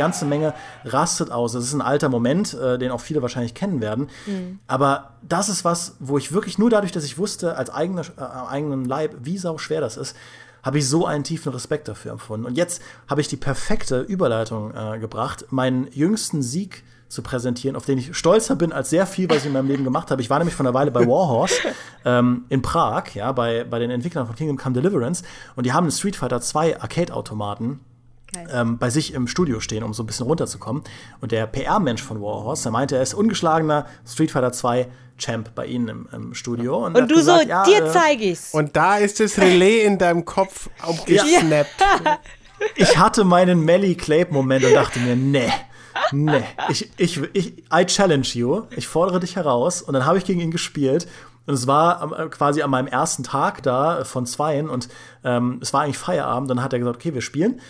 Ganze Menge rastet aus. Das ist ein alter Moment, äh, den auch viele wahrscheinlich kennen werden. Mhm. Aber das ist was, wo ich wirklich nur dadurch, dass ich wusste, als eigener, äh, eigenen Leib, wie sau schwer das ist, habe ich so einen tiefen Respekt dafür empfunden. Und jetzt habe ich die perfekte Überleitung äh, gebracht, meinen jüngsten Sieg zu präsentieren, auf den ich stolzer bin als sehr viel, was ich in meinem Leben gemacht habe. Ich war nämlich vor einer Weile bei Warhorse <laughs> ähm, in Prag, ja, bei, bei den Entwicklern von Kingdom Come Deliverance. Und die haben einen Street Fighter 2 Arcade-Automaten ähm, bei sich im Studio stehen, um so ein bisschen runterzukommen. Und der PR-Mensch von Warhorse, der meinte, er ist ungeschlagener Street Fighter 2 Champ bei ihnen im, im Studio. Und, und du gesagt, so, ja, dir äh, zeige ich's. Und da ist das Relais in deinem Kopf aufgeschnappt. Ja. <laughs> Ich hatte meinen Melly Clape-Moment und dachte mir, nee. Nee, ich, ich, ich, I challenge you. Ich fordere dich heraus. Und dann habe ich gegen ihn gespielt. Und es war äh, quasi an meinem ersten Tag da von zweien. Und ähm, es war eigentlich Feierabend. Dann hat er gesagt, okay, wir spielen.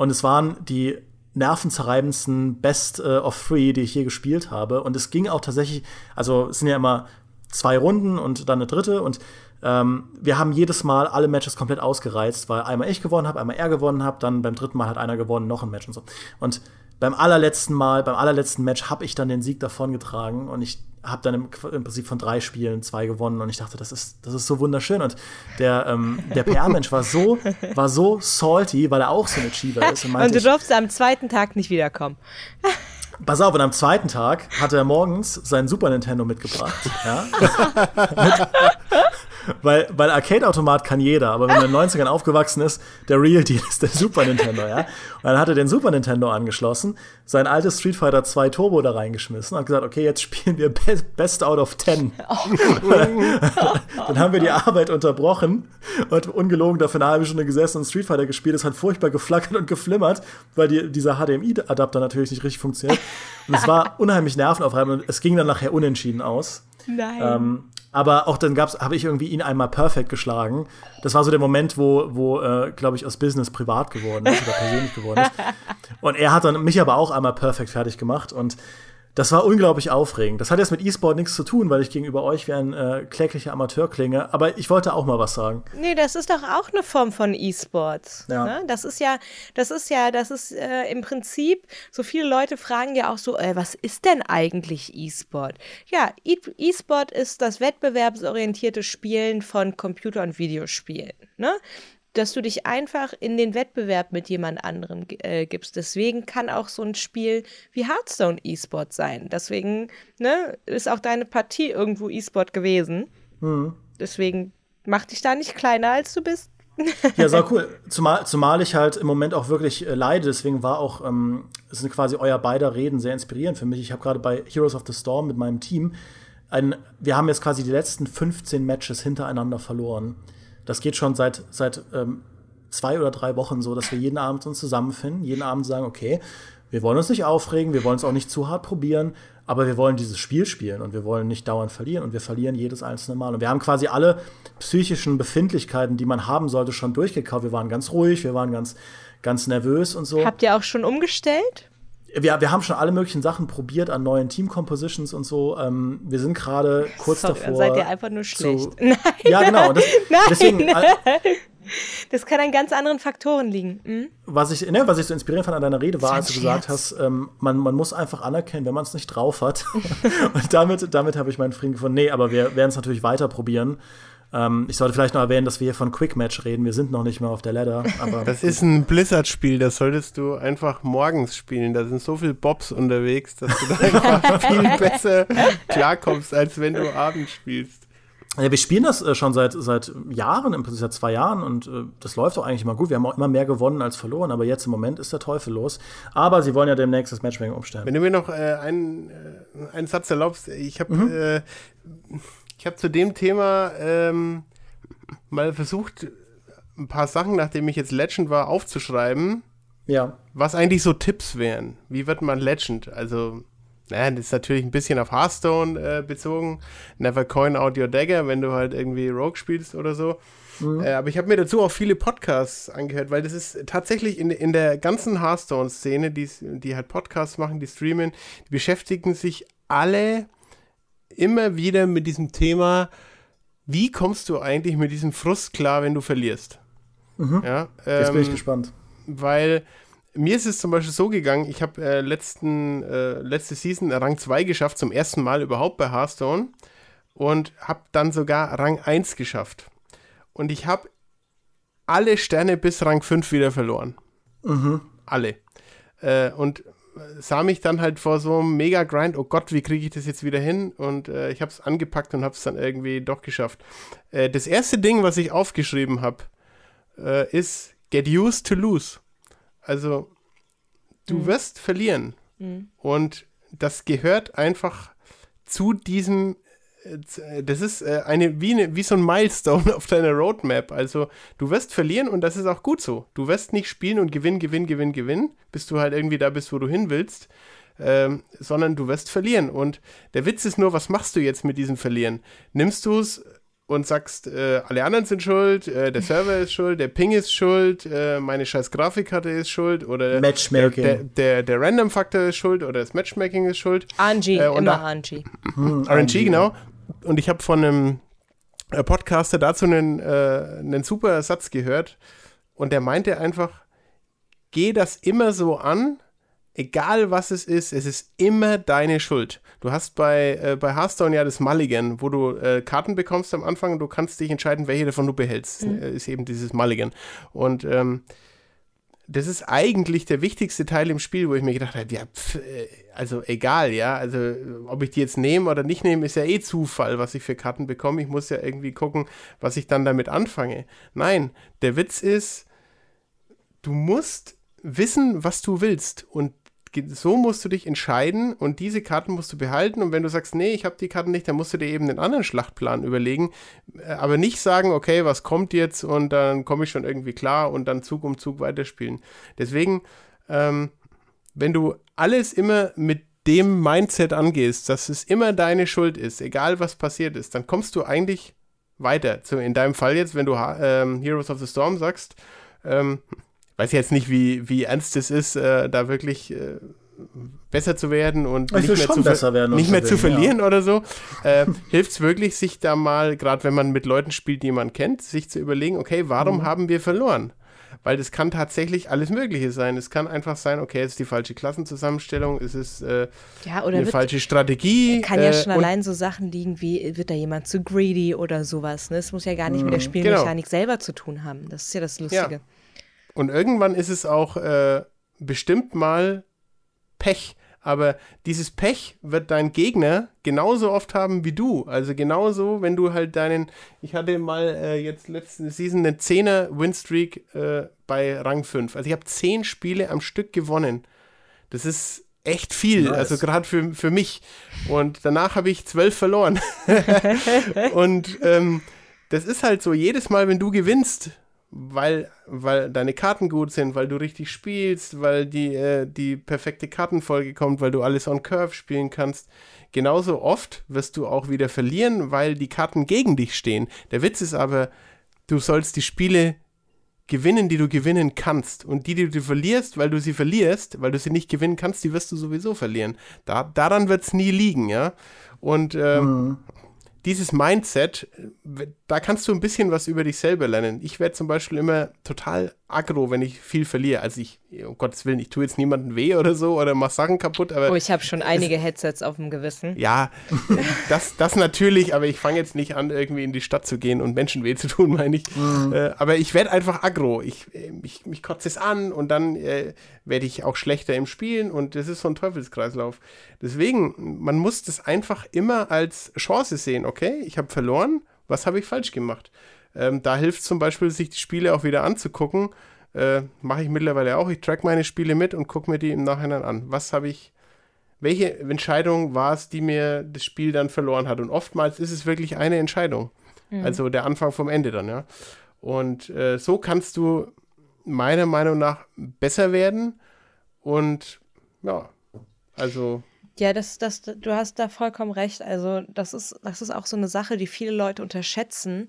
Und es waren die nervenzerreibendsten Best uh, of Three, die ich je gespielt habe. Und es ging auch tatsächlich, also es sind ja immer zwei Runden und dann eine dritte. Und ähm, wir haben jedes Mal alle Matches komplett ausgereizt, weil einmal ich gewonnen habe, einmal er gewonnen habe, dann beim dritten Mal hat einer gewonnen, noch ein Match und so. Und beim allerletzten Mal, beim allerletzten Match habe ich dann den Sieg davongetragen und ich habe dann im, im, Prinzip von drei Spielen zwei gewonnen und ich dachte, das ist, das ist so wunderschön. Und der, ähm, der PR-Mensch war so, war so salty, weil er auch so ein Achiever ist. Und, und du durfst am zweiten Tag nicht wiederkommen. <laughs> Pass auf, und am zweiten Tag hatte er morgens sein Super Nintendo mitgebracht. Ja? <laughs> <laughs> mit, weil, weil Arcade-Automat kann jeder, aber wenn man in den 90ern aufgewachsen ist, der Real Deal ist der Super Nintendo, ja. Und dann hat er den Super Nintendo angeschlossen, sein altes Street Fighter 2 Turbo da reingeschmissen und gesagt, okay, jetzt spielen wir Best out of 10. Oh. dann haben wir die Arbeit unterbrochen und ungelogen dafür eine halbe Stunde gesessen und Street Fighter gespielt. Es hat furchtbar geflackert und geflimmert, weil die, dieser HDMI-Adapter natürlich nicht richtig funktioniert. Und es war unheimlich nervenaufreibend und es ging dann nachher unentschieden aus. Nein. Ähm, aber auch dann gab's, habe ich irgendwie ihn einmal perfekt geschlagen. Das war so der Moment, wo, wo äh, glaube ich, aus Business privat geworden ist oder persönlich geworden ist. <laughs> Und er hat dann mich aber auch einmal perfekt fertig gemacht. Und Das war unglaublich aufregend. Das hat jetzt mit E-Sport nichts zu tun, weil ich gegenüber euch wie ein äh, kläglicher Amateur klinge. Aber ich wollte auch mal was sagen. Nee, das ist doch auch eine Form von E-Sports. Ja. Ne? Das ist ja, das ist ja, das ist äh, im Prinzip, so viele Leute fragen ja auch so, äh, was ist denn eigentlich E-Sport? Ja, E- E-Sport ist das wettbewerbsorientierte Spielen von Computer- und Videospielen. Ne? Dass du dich einfach in den Wettbewerb mit jemand anderem äh, gibst. Deswegen kann auch so ein Spiel wie Hearthstone E-Sport sein. Deswegen ne, ist auch deine Partie irgendwo E-Sport gewesen. Mhm. Deswegen mach dich da nicht kleiner, als du bist. <laughs> Ja, sau cool. Zumal, zumal ich halt im Moment auch wirklich äh, leide, deswegen war auch, ähm, sind quasi euer beider Reden sehr inspirierend für mich. Ich habe gerade bei Heroes of the Storm mit meinem Team, ein, wir haben jetzt quasi die letzten 15 Matches hintereinander verloren. Das geht schon seit, seit ähm, zwei oder drei Wochen so, dass wir jeden Abend uns zusammenfinden, jeden Abend sagen, okay, wir wollen uns nicht aufregen, wir wollen es auch nicht zu hart probieren, aber wir wollen dieses Spiel spielen und wir wollen nicht dauernd verlieren und wir verlieren jedes einzelne Mal. Und wir haben quasi alle psychischen Befindlichkeiten, die man haben sollte, schon durchgekaut. Wir waren ganz ruhig, wir waren ganz, ganz nervös und so. Habt ihr auch schon umgestellt? Wir, wir haben schon alle möglichen Sachen probiert an neuen Team-Compositions und so. Ähm, wir sind gerade kurz Sorry, davor. Dann seid ihr einfach nur schlecht. Zu, <laughs> Nein. Ja, genau. Das, <laughs> Nein. Deswegen, äh, Das kann an ganz anderen Faktoren liegen. Hm? was ich, ne, was ich so inspirierend fand an deiner Rede war, als du gesagt hast, ähm, man, man muss einfach anerkennen, wenn man es nicht drauf hat. <laughs> und damit, damit habe ich meinen Frieden gefunden. Nee, aber wir werden es natürlich weiter probieren. Ähm, ich sollte vielleicht noch erwähnen, dass wir hier von Quick Match reden. Wir sind noch nicht mehr auf der Ladder. <laughs> Das ist ein Blizzard-Spiel, das solltest du einfach morgens spielen. Da sind so viele Bobs unterwegs, dass du da <laughs> einfach viel besser klarkommst, als wenn du abends spielst. Ja, wir spielen das äh, schon seit, seit Jahren, im Prinzip seit zwei Jahren und äh, das läuft auch eigentlich immer gut. Wir haben auch immer mehr gewonnen als verloren, aber jetzt im Moment ist der Teufel los. Aber sie wollen ja demnächst das Matchmaking umstellen. Wenn du mir noch äh, einen, äh, einen Satz erlaubst, ich habe äh, ich hab zu dem Thema ähm, mal versucht, ein paar Sachen, nachdem ich jetzt Legend war, aufzuschreiben, Ja. was eigentlich so Tipps wären. Wie wird man Legend? Also, naja, das ist natürlich ein bisschen auf Hearthstone äh, bezogen. Never coin out your dagger, wenn du halt irgendwie Rogue spielst oder so. Äh, aber ich habe mir dazu auch viele Podcasts angehört, weil das ist tatsächlich in, in der ganzen Hearthstone-Szene, die, die halt Podcasts machen, die streamen, die beschäftigen sich alle immer wieder mit diesem Thema, wie kommst du eigentlich mit diesem Frust klar, wenn du verlierst? Ja, Jetzt bin ich ähm, gespannt. weil mir ist es zum Beispiel so gegangen, ich habe äh, letzten, äh, letzte Season Rang 2 geschafft, zum ersten Mal überhaupt bei Hearthstone und habe dann sogar Rang 1 geschafft. Und ich habe alle Sterne bis Rang 5 wieder verloren. Alle. Äh, und sah mich dann halt vor so einem Mega-Grind, oh Gott, wie kriege ich das jetzt wieder hin? Und äh, ich habe es angepackt und habe es dann irgendwie doch geschafft. Äh, das erste Ding, was ich aufgeschrieben habe, äh, ist Get used to lose. Also, du wirst verlieren. Und das gehört einfach zu diesem, das ist äh, eine wie, eine, wie so ein Milestone <laughs> auf deiner Roadmap. Also, du wirst verlieren und das ist auch gut so. Du wirst nicht spielen und gewinnen, gewinnen, gewinnen, gewinnen, bis du halt irgendwie da bist, wo du hin willst. Ähm, sondern du wirst verlieren. Und der Witz ist nur, was machst du jetzt mit diesem Verlieren? Nimmst du es und sagst, äh, alle anderen sind schuld, äh, der Server ist schuld, der Ping ist schuld, äh, meine scheiß Grafikkarte ist schuld oder Matchmaking. Der, der, der, Random-Faktor ist schuld oder das Matchmaking ist schuld. Angie, Äh, und immer da- Angie. RNG, genau. Und ich habe von einem äh, Podcaster dazu einen, äh, einen super Satz gehört und der meinte einfach, geh das immer so an, egal was es ist, es ist immer deine Schuld. Du hast bei, äh, bei Hearthstone ja das Mulligan, wo du äh, Karten bekommst am Anfang und du kannst dich entscheiden, welche davon du behältst. Äh, ist eben dieses Mulligan. Und ähm, das ist eigentlich der wichtigste Teil im Spiel, wo ich mir gedacht habe, ja, pf, äh, also egal, ja, also äh, ob ich die jetzt nehme oder nicht nehme, ist ja eh Zufall, was ich für Karten bekomme. Ich muss ja irgendwie gucken, was ich dann damit anfange. Nein, der Witz ist, du musst wissen, was du willst und so musst du dich entscheiden und diese Karten musst du behalten und wenn du sagst, nee, ich habe die Karten nicht, dann musst du dir eben einen anderen Schlachtplan überlegen, äh, aber nicht sagen, okay, was kommt jetzt und dann komme ich schon irgendwie klar und dann Zug um Zug weiterspielen. Deswegen, ähm, wenn du alles immer mit dem Mindset angehst, dass es immer deine Schuld ist, egal was passiert ist, dann kommst du eigentlich weiter. In deinem Fall jetzt, wenn du ähm, Heroes of the Storm sagst, ähm, weiß jetzt nicht, wie, wie ernst es ist, äh, da wirklich äh, besser zu werden und ich nicht mehr, zu, besser werden nicht mehr zu verlieren ja. oder so, äh, hilft es wirklich, sich da mal, gerade wenn man mit Leuten spielt, die man kennt, sich zu überlegen, okay, warum mhm. haben wir verloren? weil das kann tatsächlich alles Mögliche sein. Es kann einfach sein, okay, es ist die falsche Klassenzusammenstellung, es ist äh, ja, eine wird, falsche Strategie. Kann ja äh, schon allein so Sachen liegen wie, wird da jemand zu greedy oder sowas. Ne? Es muss ja gar nicht mit der mhm, Spielmechanik genau. selber zu tun haben. Das ist ja das Lustige. Ja. Und irgendwann ist es auch äh, bestimmt mal Pech. Aber dieses Pech wird dein Gegner genauso oft haben wie du. Also genauso, wenn du halt deinen, ich hatte mal äh, jetzt letzte Season eine 10er Winstreak äh, bei Rang 5. Also ich habe 10 Spiele am Stück gewonnen. Das ist echt viel, nice. also gerade für, für mich. Und danach habe ich 12 verloren. <laughs> <laughs> Und ähm, das ist halt so, jedes Mal, wenn du gewinnst, weil, weil deine Karten gut sind, weil du richtig spielst, weil die, äh, die perfekte Kartenfolge kommt, weil du alles on Curve spielen kannst. Genauso oft wirst du auch wieder verlieren, weil die Karten gegen dich stehen. Der Witz ist aber, du sollst die Spiele gewinnen, die du gewinnen kannst. Und die, die du verlierst, weil du sie verlierst, weil du sie nicht gewinnen kannst, die wirst du sowieso verlieren. Da, daran wird es nie liegen, ja. Und ähm, mhm dieses Mindset, da kannst du ein bisschen was über dich selber lernen. Ich werde zum Beispiel immer total aggro, wenn ich viel verliere. Also ich, um Gottes Willen, ich tue jetzt niemandem weh oder so oder mache Sachen kaputt. Aber oh, ich habe schon einige es, Headsets auf dem Gewissen. Ja, das, das natürlich, aber ich fange jetzt nicht an, irgendwie in die Stadt zu gehen und Menschen weh zu tun, meine ich. Mhm. Äh, aber ich werde einfach aggro. Ich, ich, mich kotze es an und dann äh, werde ich auch schlechter im Spielen und das ist so ein Teufelskreislauf. Deswegen, man muss das einfach immer als Chance sehen. Okay, ich habe verloren, was habe ich falsch gemacht? Ähm, da hilft zum Beispiel, sich die Spiele auch wieder anzugucken. Äh, Mache ich mittlerweile auch. Ich track meine Spiele mit und gucke mir die im Nachhinein an. Was habe ich, welche Entscheidung war es, die mir das Spiel dann verloren hat? Und oftmals ist es wirklich eine Entscheidung. Mhm. Also der Anfang vom Ende dann, ja. Und äh, so kannst du meiner Meinung nach besser werden. Und ja, also ja, das, das, du hast da vollkommen recht. Also, das ist, das ist auch so eine Sache, die viele Leute unterschätzen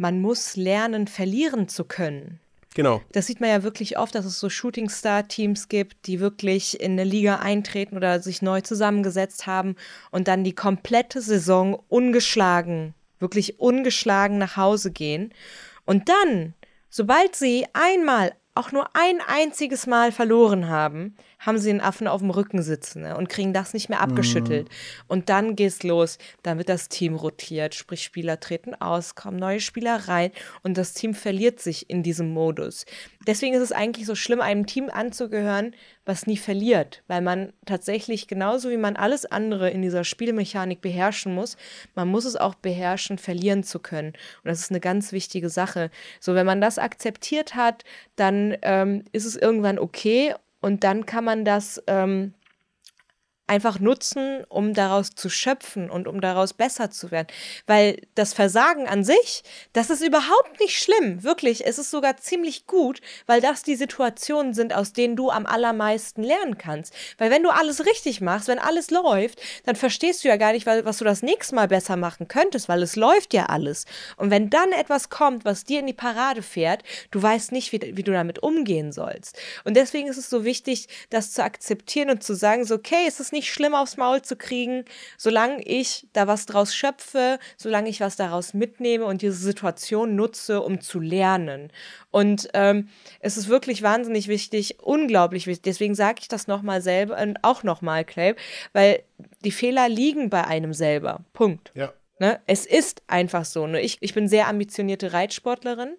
man muss lernen, verlieren zu können. Genau. Das sieht man ja wirklich oft, dass es so Shooting Star Teams gibt, die wirklich in eine Liga eintreten oder sich neu zusammengesetzt haben und dann die komplette Saison ungeschlagen, wirklich ungeschlagen nach Hause gehen. Und dann, sobald sie einmal, auch nur ein einziges Mal verloren haben, haben sie einen Affen auf dem Rücken sitzen ne, und kriegen das nicht mehr abgeschüttelt. Mhm. Und dann geht's los. Dann wird das Team rotiert, sprich Spieler treten aus, kommen neue Spieler rein und das Team verliert sich in diesem Modus. Deswegen ist es eigentlich so schlimm, einem Team anzugehören, was nie verliert, weil man tatsächlich genauso wie man alles andere in dieser Spielmechanik beherrschen muss, man muss es auch beherrschen, verlieren zu können. Und das ist eine ganz wichtige Sache. So, wenn man das akzeptiert hat, dann ähm, ist es irgendwann okay und dann kann man das ähm, einfach nutzen, um daraus zu schöpfen und um daraus besser zu werden. Weil das Versagen an sich, das ist überhaupt nicht schlimm. Wirklich, es ist sogar ziemlich gut, weil das die Situationen sind, aus denen du am allermeisten lernen kannst. Weil wenn du alles richtig machst, wenn alles läuft, dann verstehst du ja gar nicht, was du das nächste Mal besser machen könntest, weil es läuft ja alles. Und wenn dann etwas kommt, was dir in die Parade fährt, du weißt nicht, wie, wie du damit umgehen sollst. Und deswegen ist es so wichtig, das zu akzeptieren und zu sagen, so, okay, es ist nicht nicht schlimm aufs Maul zu kriegen, solange ich da was draus schöpfe, solange ich was daraus mitnehme und diese Situation nutze, um zu lernen. Und ähm, es ist wirklich wahnsinnig wichtig, unglaublich wichtig. Deswegen sage ich das nochmal selber und auch nochmal, Clay, weil die Fehler liegen bei einem selber. Punkt. Ja. Ne? Es ist einfach so. Ne? Ich, ich bin sehr ambitionierte Reitsportlerin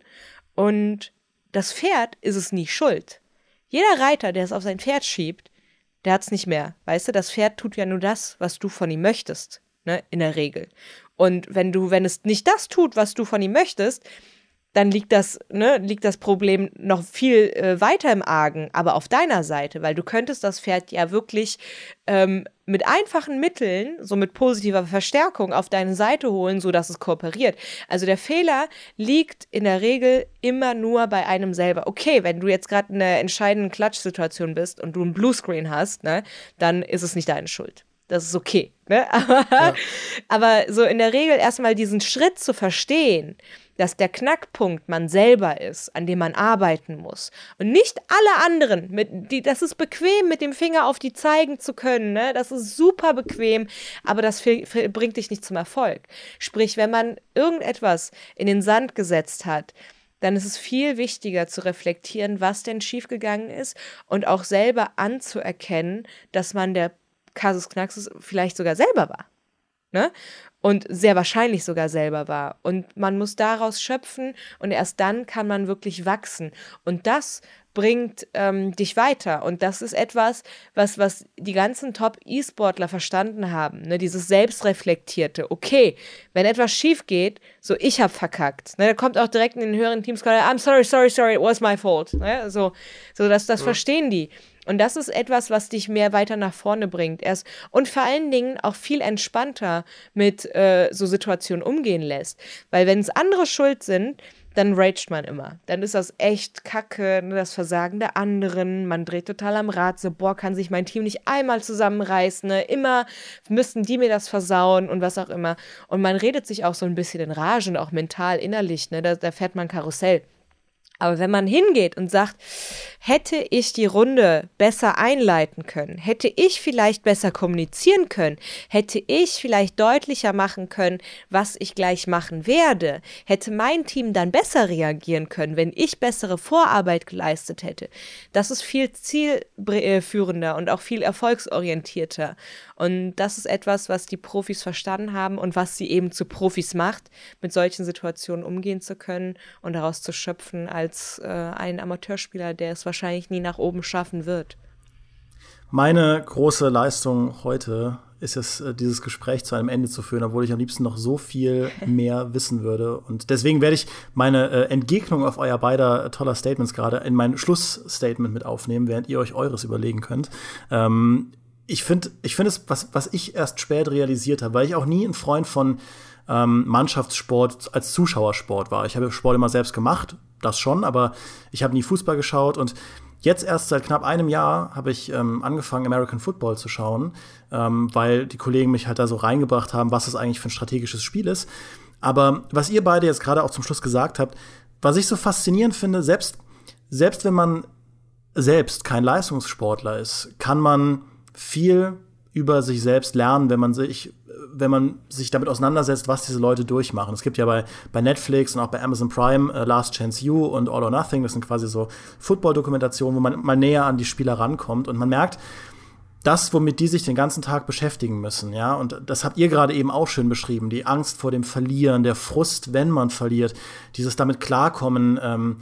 und das Pferd ist es nie schuld. Jeder Reiter, der es auf sein Pferd schiebt, der hat's nicht mehr. Weißt du, das Pferd tut ja nur das, was du von ihm möchtest, ne, in der Regel. Und wenn du, wenn es nicht das tut, was du von ihm möchtest, dann liegt das, ne, liegt das Problem noch viel äh, weiter im Argen, aber auf deiner Seite, weil du könntest das Pferd ja wirklich ähm, mit einfachen Mitteln, so mit positiver Verstärkung auf deine Seite holen, so dass es kooperiert. Also der Fehler liegt in der Regel immer nur bei einem selber. Okay, wenn du jetzt gerade in einer entscheidenden Klatschsituation bist und du einen Bluescreen hast, ne, dann ist es nicht deine Schuld. Das ist okay. Ne? <laughs> Aber, ja. aber so in der Regel erstmal diesen Schritt zu verstehen, dass der Knackpunkt man selber ist, an dem man arbeiten muss. Und nicht alle anderen, mit, die, das ist bequem, mit dem Finger auf die zeigen zu können, ne? das ist super bequem, aber das bringt dich nicht zum Erfolg. Sprich, wenn man irgendetwas in den Sand gesetzt hat, dann ist es viel wichtiger zu reflektieren, was denn schiefgegangen ist und auch selber anzuerkennen, dass man der Kasus Knaxus vielleicht sogar selber war. Ne? Und sehr wahrscheinlich sogar selber war. Und man muss daraus schöpfen und erst dann kann man wirklich wachsen. Und das bringt ähm, dich weiter. Und das ist etwas, was, was die ganzen Top-E-Sportler verstanden haben. Ne? Dieses Selbstreflektierte. Okay, wenn etwas schief geht, so ich habe verkackt. Ne? Da kommt auch direkt in den höheren Teams, I'm sorry, sorry, sorry, it was my fault. Ne? So, so das, das ja. verstehen die. Und das ist etwas, was dich mehr weiter nach vorne bringt. Erst und vor allen Dingen auch viel entspannter mit äh, so Situationen umgehen lässt. Weil wenn es andere schuld sind, dann raged man immer. Dann ist das echt kacke, ne, das Versagen der anderen. Man dreht total am Rad, so, boah, kann sich mein Team nicht einmal zusammenreißen. Ne? Immer müssten die mir das versauen und was auch immer. Und man redet sich auch so ein bisschen in Rage und auch mental, innerlich. Ne? Da, da fährt man Karussell. Aber wenn man hingeht und sagt, hätte ich die Runde besser einleiten können, hätte ich vielleicht besser kommunizieren können, hätte ich vielleicht deutlicher machen können, was ich gleich machen werde, hätte mein Team dann besser reagieren können, wenn ich bessere Vorarbeit geleistet hätte. Das ist viel zielführender und auch viel erfolgsorientierter. Und das ist etwas, was die Profis verstanden haben und was sie eben zu Profis macht, mit solchen Situationen umgehen zu können und daraus zu schöpfen als äh, ein Amateurspieler, der es wahrscheinlich nie nach oben schaffen wird. Meine große Leistung heute ist es, äh, dieses Gespräch zu einem Ende zu führen, obwohl ich am liebsten noch so viel <laughs> mehr wissen würde. Und deswegen werde ich meine äh, Entgegnung auf euer beider toller Statements gerade in mein Schlussstatement mit aufnehmen, während ihr euch eures überlegen könnt. Ähm, ich finde, ich finde es, was, was ich erst spät realisiert habe, weil ich auch nie ein Freund von ähm, Mannschaftssport als Zuschauersport war. Ich habe Sport immer selbst gemacht, das schon, aber ich habe nie Fußball geschaut und Jetzt erst seit knapp einem Jahr habe ich ähm, angefangen, American Football zu schauen, ähm, weil die Kollegen mich halt da so reingebracht haben, was das eigentlich für ein strategisches Spiel ist. Aber was ihr beide jetzt gerade auch zum Schluss gesagt habt, was ich so faszinierend finde, selbst, selbst wenn man selbst kein Leistungssportler ist, kann man viel über sich selbst lernen, wenn man sich wenn man sich damit auseinandersetzt, was diese Leute durchmachen. Es gibt ja bei, bei Netflix und auch bei Amazon Prime uh, Last Chance You und All or Nothing, das sind quasi so Football-Dokumentationen, wo man mal näher an die Spieler rankommt und man merkt, das, womit die sich den ganzen Tag beschäftigen müssen, ja, und das habt ihr gerade eben auch schön beschrieben, die Angst vor dem Verlieren, der Frust, wenn man verliert, dieses damit klarkommen, ähm,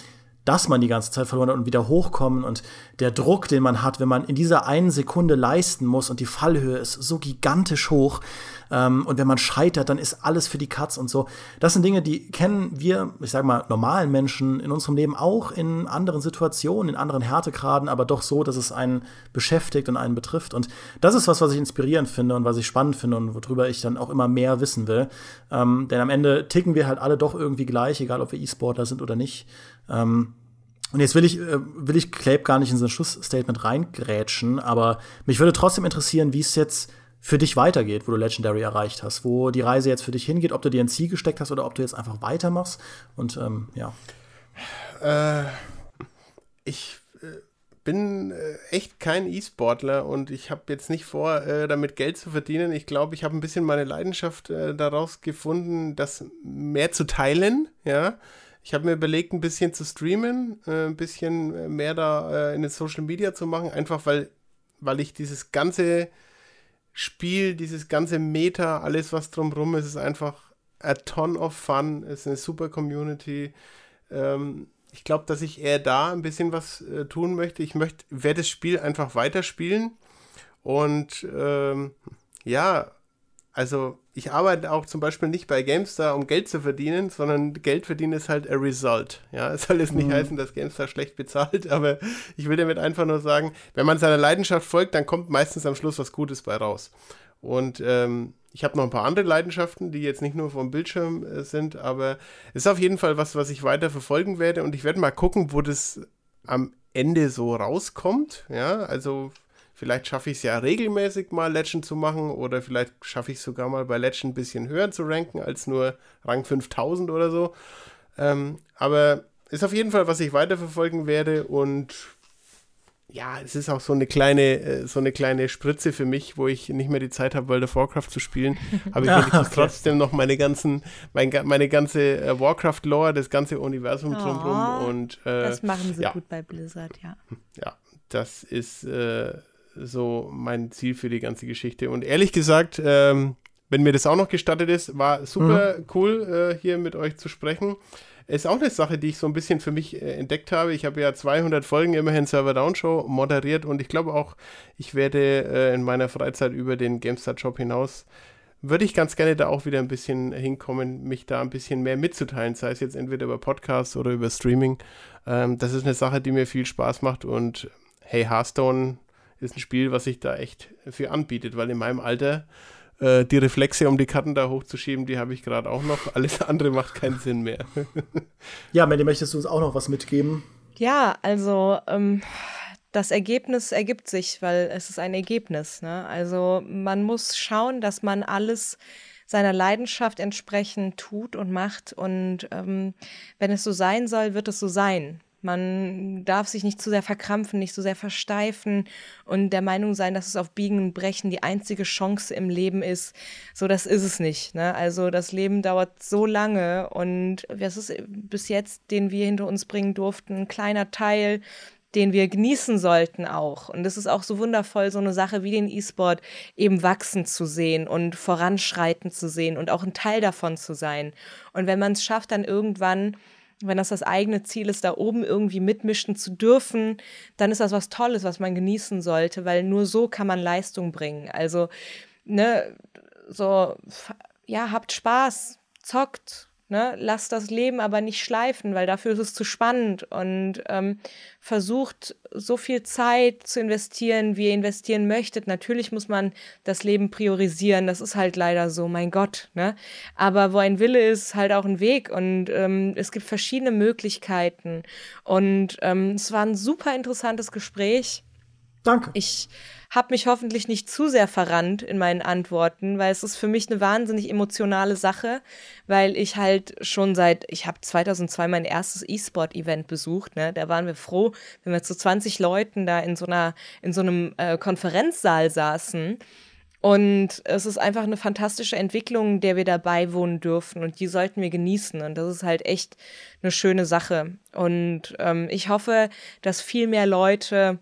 dass man die ganze Zeit verloren hat und wieder hochkommen und der Druck, den man hat, wenn man in dieser einen Sekunde leisten muss und die Fallhöhe ist so gigantisch hoch ähm, und wenn man scheitert, dann ist alles für die Katz und so. Das sind Dinge, die kennen wir, ich sag mal, normalen Menschen in unserem Leben auch in anderen Situationen, in anderen Härtegraden, aber doch so, dass es einen beschäftigt und einen betrifft. Und das ist was, was ich inspirierend finde und was ich spannend finde und worüber ich dann auch immer mehr wissen will. Ähm, denn am Ende ticken wir halt alle doch irgendwie gleich, egal ob wir E-Sportler sind oder nicht. Ähm, und jetzt will ich, äh, will ich Clape gar nicht in so ein Schlussstatement reingrätschen, aber mich würde trotzdem interessieren, wie es jetzt für dich weitergeht, wo du Legendary erreicht hast, wo die Reise jetzt für dich hingeht, ob du dir ein Ziel gesteckt hast oder ob du jetzt einfach weitermachst. Und ähm, ja. Äh, ich äh, bin äh, echt kein E-Sportler und ich habe jetzt nicht vor, damit Geld zu verdienen. Ich glaube, ich habe ein bisschen meine Leidenschaft daraus gefunden, das mehr zu teilen, ja. Ich habe mir überlegt, ein bisschen zu streamen, äh, ein bisschen mehr da in den Social Media zu machen, einfach weil, weil ich dieses ganze Spiel, dieses ganze Meta, alles was drumrum ist, ist einfach a ton of fun, ist eine super Community. Ähm, ich glaube, dass ich eher da ein bisschen was äh, tun möchte. Ich möchte, werde das Spiel einfach weiterspielen und ähm, ja, also ich arbeite auch zum Beispiel nicht bei GameStar, um Geld zu verdienen, sondern Geld verdienen ist halt a result. Ja, es soll jetzt nicht mhm. heißen, dass GameStar schlecht bezahlt, <laughs> aber ich will damit einfach nur sagen, wenn man seiner Leidenschaft folgt, dann kommt meistens am Schluss was Gutes bei raus. Und ähm, ich habe noch ein paar andere Leidenschaften, die jetzt nicht nur vom Bildschirm äh, sind, aber es ist auf jeden Fall was, was ich weiter verfolgen werde und ich werde mal gucken, wo das am Ende so rauskommt. Ja, also Vielleicht schaffe ich es ja regelmäßig mal Legend zu machen oder vielleicht schaffe ich es sogar mal bei Legend ein bisschen höher zu ranken als nur Rang 5000 oder so. Ähm, aber ist auf jeden Fall, was ich weiterverfolgen werde und ja, es ist auch so eine kleine, äh, so eine kleine Spritze für mich, wo ich nicht mehr die Zeit habe, World of Warcraft zu spielen. <laughs> Aber ich wenigstens okay. trotzdem noch meine ganzen, mein, meine ganze äh, Warcraft-Lore, das ganze Universum oh, drumherum und äh, das machen sie ja. gut bei Blizzard, ja. Ja, das ist äh, so mein Ziel für die ganze Geschichte. Und ehrlich gesagt, ähm, wenn mir das auch noch gestattet ist, war super mhm. cool, äh, hier mit euch zu sprechen. Ist auch eine Sache, die ich so ein bisschen für mich äh, entdeckt habe. Ich habe ja 200 Folgen immerhin Server Down Show moderiert und ich glaube auch, ich werde äh, in meiner Freizeit über den GameStar Job hinaus würde ich ganz gerne da auch wieder ein bisschen hinkommen, mich da ein bisschen mehr mitzuteilen, sei es jetzt entweder über Podcasts oder über Streaming. Ähm, das ist eine Sache, die mir viel Spaß macht und hey, Hearthstone ist ein Spiel, was sich da echt für anbietet, weil in meinem Alter äh, die Reflexe, um die Karten da hochzuschieben, die habe ich gerade auch noch. Alles andere macht keinen Sinn mehr. <laughs> ja, Mandy, möchtest du uns auch noch was mitgeben? Ja, also ähm, das Ergebnis ergibt sich, weil es ist ein Ergebnis. Ne? Also man muss schauen, dass man alles seiner Leidenschaft entsprechend tut und macht. Und ähm, wenn es so sein soll, wird es so sein. Man darf sich nicht zu sehr verkrampfen, nicht zu sehr versteifen und der Meinung sein, dass es auf Biegen und Brechen die einzige Chance im Leben ist. So, das ist es nicht. Ne? Also das Leben dauert so lange und was ist bis jetzt, den wir hinter uns bringen durften, ein kleiner Teil, den wir genießen sollten auch. Und es ist auch so wundervoll, so eine Sache wie den E-Sport eben wachsen zu sehen und voranschreiten zu sehen und auch ein Teil davon zu sein. Und wenn man es schafft, dann irgendwann wenn das das eigene Ziel ist, da oben irgendwie mitmischen zu dürfen, dann ist das was Tolles, was man genießen sollte, weil nur so kann man Leistung bringen. Also, ne, so, ja, habt Spaß, zockt, Ne? Lasst das Leben aber nicht schleifen, weil dafür ist es zu spannend und ähm, versucht so viel Zeit zu investieren, wie ihr investieren möchtet. Natürlich muss man das Leben priorisieren, das ist halt leider so, mein Gott. Ne? Aber wo ein Wille ist, halt auch ein Weg und ähm, es gibt verschiedene Möglichkeiten. Und ähm, es war ein super interessantes Gespräch. Danke. Ich habe mich hoffentlich nicht zu sehr verrannt in meinen Antworten, weil es ist für mich eine wahnsinnig emotionale Sache, weil ich halt schon seit, ich habe 2002 mein erstes E-Sport-Event besucht, ne? da waren wir froh, wenn wir zu 20 Leuten da in so einer, in so einem äh, Konferenzsaal saßen. Und es ist einfach eine fantastische Entwicklung, der wir dabei wohnen dürfen und die sollten wir genießen. Und das ist halt echt eine schöne Sache. Und ähm, ich hoffe, dass viel mehr Leute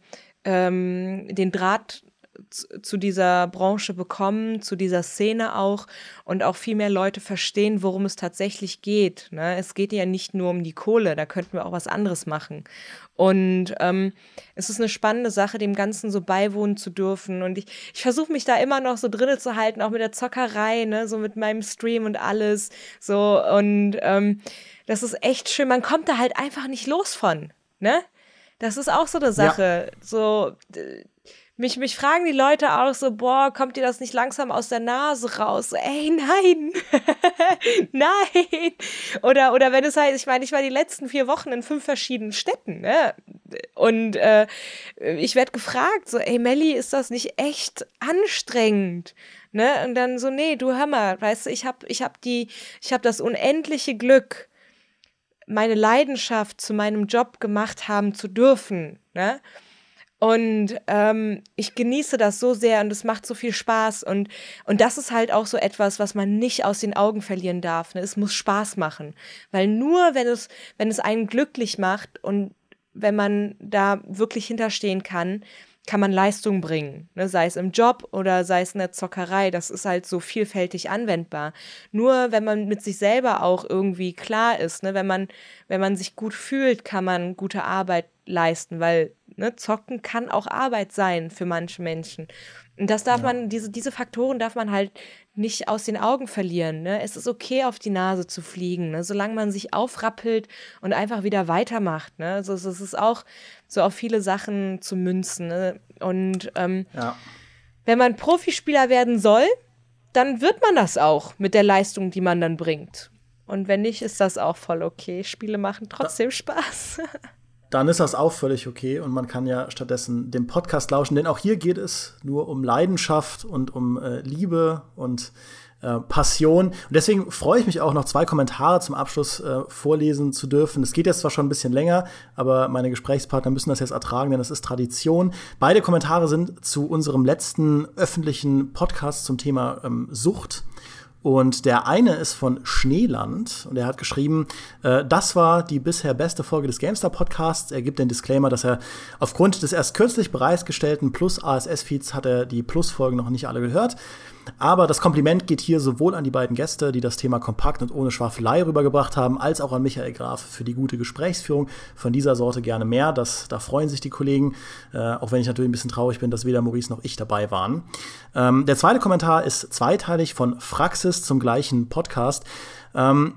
ähm, den Draht zu dieser Branche bekommen, zu dieser Szene auch und auch viel mehr Leute verstehen, worum es tatsächlich geht. Ne? Es geht ja nicht nur um die Kohle, da könnten wir auch was anderes machen. Und ähm, es ist eine spannende Sache, dem Ganzen so beiwohnen zu dürfen. Und ich, ich versuche mich da immer noch so drinne zu halten, auch mit der Zockerei, ne? so mit meinem Stream und alles. So, und ähm, das ist echt schön. Man kommt da halt einfach nicht los von. Ne? Das ist auch so eine Sache. Ja. So, mich, mich fragen die Leute auch so, boah, kommt dir das nicht langsam aus der Nase raus? So, ey, nein, <laughs> nein. Oder, oder wenn es heißt, ich meine, ich war die letzten vier Wochen in fünf verschiedenen Städten, ne? Und äh, ich werde gefragt, so, ey, Melli, ist das nicht echt anstrengend? Ne? Und dann so, nee, du hör mal, weißt du, ich habe ich hab die, ich habe das unendliche Glück, meine Leidenschaft zu meinem Job gemacht haben zu dürfen. Ne? Und ähm, ich genieße das so sehr und es macht so viel Spaß. Und, und das ist halt auch so etwas, was man nicht aus den Augen verlieren darf. Ne? Es muss Spaß machen. Weil nur wenn es, wenn es einen glücklich macht und wenn man da wirklich hinterstehen kann, kann man Leistung bringen, ne? sei es im Job oder sei es in der Zockerei. Das ist halt so vielfältig anwendbar. Nur wenn man mit sich selber auch irgendwie klar ist, ne? wenn, man, wenn man sich gut fühlt, kann man gute Arbeit leisten, weil ne, Zocken kann auch Arbeit sein für manche Menschen. Und das darf ja. man, diese, diese Faktoren darf man halt nicht aus den Augen verlieren. Ne? Es ist okay, auf die Nase zu fliegen, ne? solange man sich aufrappelt und einfach wieder weitermacht. Ne? Also, es ist auch so auf viele Sachen zu münzen. Ne? Und ähm, ja. wenn man Profispieler werden soll, dann wird man das auch mit der Leistung, die man dann bringt. Und wenn nicht, ist das auch voll okay. Spiele machen trotzdem Spaß. <laughs> dann ist das auch völlig okay und man kann ja stattdessen dem Podcast lauschen, denn auch hier geht es nur um Leidenschaft und um äh, Liebe und äh, Passion. Und deswegen freue ich mich auch noch zwei Kommentare zum Abschluss äh, vorlesen zu dürfen. Es geht jetzt zwar schon ein bisschen länger, aber meine Gesprächspartner müssen das jetzt ertragen, denn das ist Tradition. Beide Kommentare sind zu unserem letzten öffentlichen Podcast zum Thema ähm, Sucht. Und der eine ist von Schneeland und er hat geschrieben, äh, das war die bisher beste Folge des GameStar Podcasts. Er gibt den Disclaimer, dass er aufgrund des erst kürzlich bereitgestellten Plus ASS-Feeds hat er die Plus-Folgen noch nicht alle gehört. Aber das Kompliment geht hier sowohl an die beiden Gäste, die das Thema kompakt und ohne Schwafelei rübergebracht haben, als auch an Michael Graf für die gute Gesprächsführung. Von dieser Sorte gerne mehr. Das, da freuen sich die Kollegen, äh, auch wenn ich natürlich ein bisschen traurig bin, dass weder Maurice noch ich dabei waren. Ähm, der zweite Kommentar ist zweiteilig von Fraxis zum gleichen Podcast. Ähm,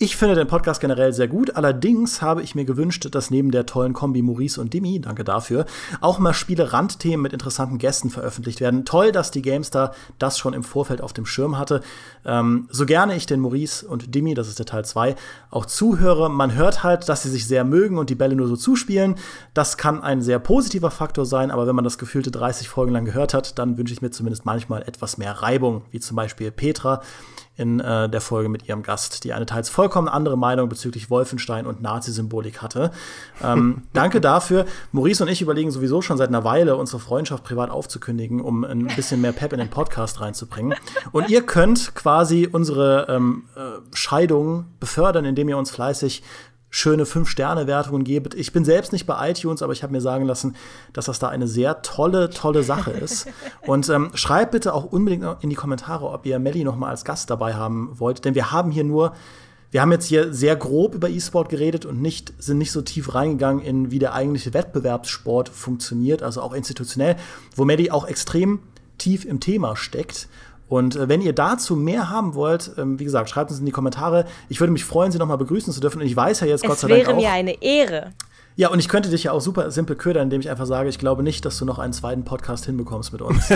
ich finde den Podcast generell sehr gut. Allerdings habe ich mir gewünscht, dass neben der tollen Kombi Maurice und Dimi, danke dafür, auch mal Spiele-Randthemen mit interessanten Gästen veröffentlicht werden. Toll, dass die GameStar das schon im Vorfeld auf dem Schirm hatte. Ähm, so gerne ich den Maurice und Dimi, das ist der Teil 2, auch zuhöre, man hört halt, dass sie sich sehr mögen und die Bälle nur so zuspielen. Das kann ein sehr positiver Faktor sein, aber wenn man das gefühlte 30 Folgen lang gehört hat, dann wünsche ich mir zumindest manchmal etwas mehr Reibung, wie zum Beispiel Petra in äh, der Folge mit ihrem Gast, die eine teils vollkommen andere Meinung bezüglich Wolfenstein und Nazi-Symbolik hatte. Ähm, <laughs> danke dafür. Maurice und ich überlegen sowieso schon seit einer Weile, unsere Freundschaft privat aufzukündigen, um ein bisschen mehr Pep in den Podcast reinzubringen. Und ihr könnt quasi unsere ähm, äh, Scheidung befördern, indem ihr uns fleißig schöne Fünf-Sterne-Wertungen gebt. Ich bin selbst nicht bei iTunes, aber ich habe mir sagen lassen, dass das da eine sehr tolle, tolle Sache ist. <laughs> Und ähm, schreibt bitte auch unbedingt in die Kommentare, ob ihr Melly noch mal als Gast dabei haben wollt, denn wir haben hier nur wir haben jetzt hier sehr grob über E-Sport geredet und nicht, sind nicht so tief reingegangen in, wie der eigentliche Wettbewerbssport funktioniert, also auch institutionell, wo Melly auch extrem tief im Thema steckt. Und äh, wenn ihr dazu mehr haben wollt, ähm, wie gesagt, schreibt uns in die Kommentare. Ich würde mich freuen, Sie nochmal begrüßen zu dürfen. Und ich weiß ja jetzt es Gott sei Dank auch. Es wäre mir eine Ehre. Ja, und ich könnte dich ja auch super simpel ködern, indem ich einfach sage, ich glaube nicht, dass du noch einen zweiten Podcast hinbekommst mit uns. <laughs> <laughs>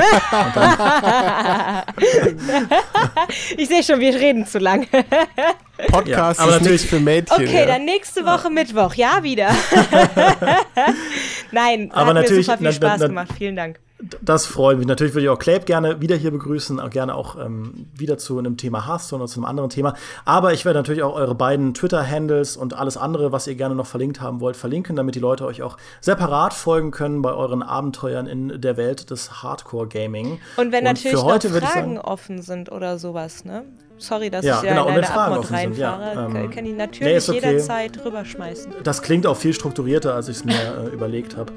ich sehe schon, wir reden zu lange. <laughs> Podcast ja, aber ist nichts für Mädchen. Okay, ja. dann nächste Woche Mittwoch, ja, wieder. <laughs> Nein, aber hat natürlich, mir super viel Spaß na, na, gemacht. Vielen Dank. Das freut mich. Natürlich würde ich auch Clape gerne wieder hier begrüßen, auch gerne auch ähm, wieder zu einem Thema Hearthstone oder zu einem anderen Thema. Aber ich werde natürlich auch eure beiden Twitter-Handles und alles andere, was ihr gerne noch verlinkt haben wollt, verlinken, damit die Leute euch auch separat folgen können bei euren Abenteuern in der Welt des Hardcore-Gaming. Und wenn und natürlich noch Fragen offen sind oder sowas, ne? Sorry, dass ja, ich genau, in deine Antwort reinfahre. Ja, ähm, kann ich natürlich nee, okay. jederzeit rüberschmeißen. Das klingt auch viel strukturierter, als ich es mir äh, überlegt habe.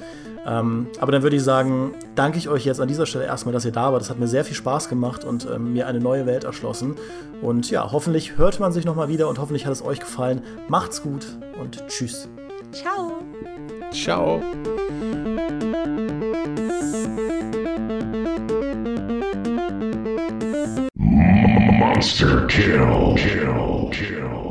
Ähm, aber dann würde ich sagen, danke ich euch jetzt an dieser Stelle erstmal, dass ihr da wart. Das hat mir sehr viel Spaß gemacht und ähm, mir eine neue Welt erschlossen. Und ja, hoffentlich hört man sich nochmal wieder und hoffentlich hat es euch gefallen. Macht's gut und tschüss. Ciao. Ciao. Monster kill, kill, kill.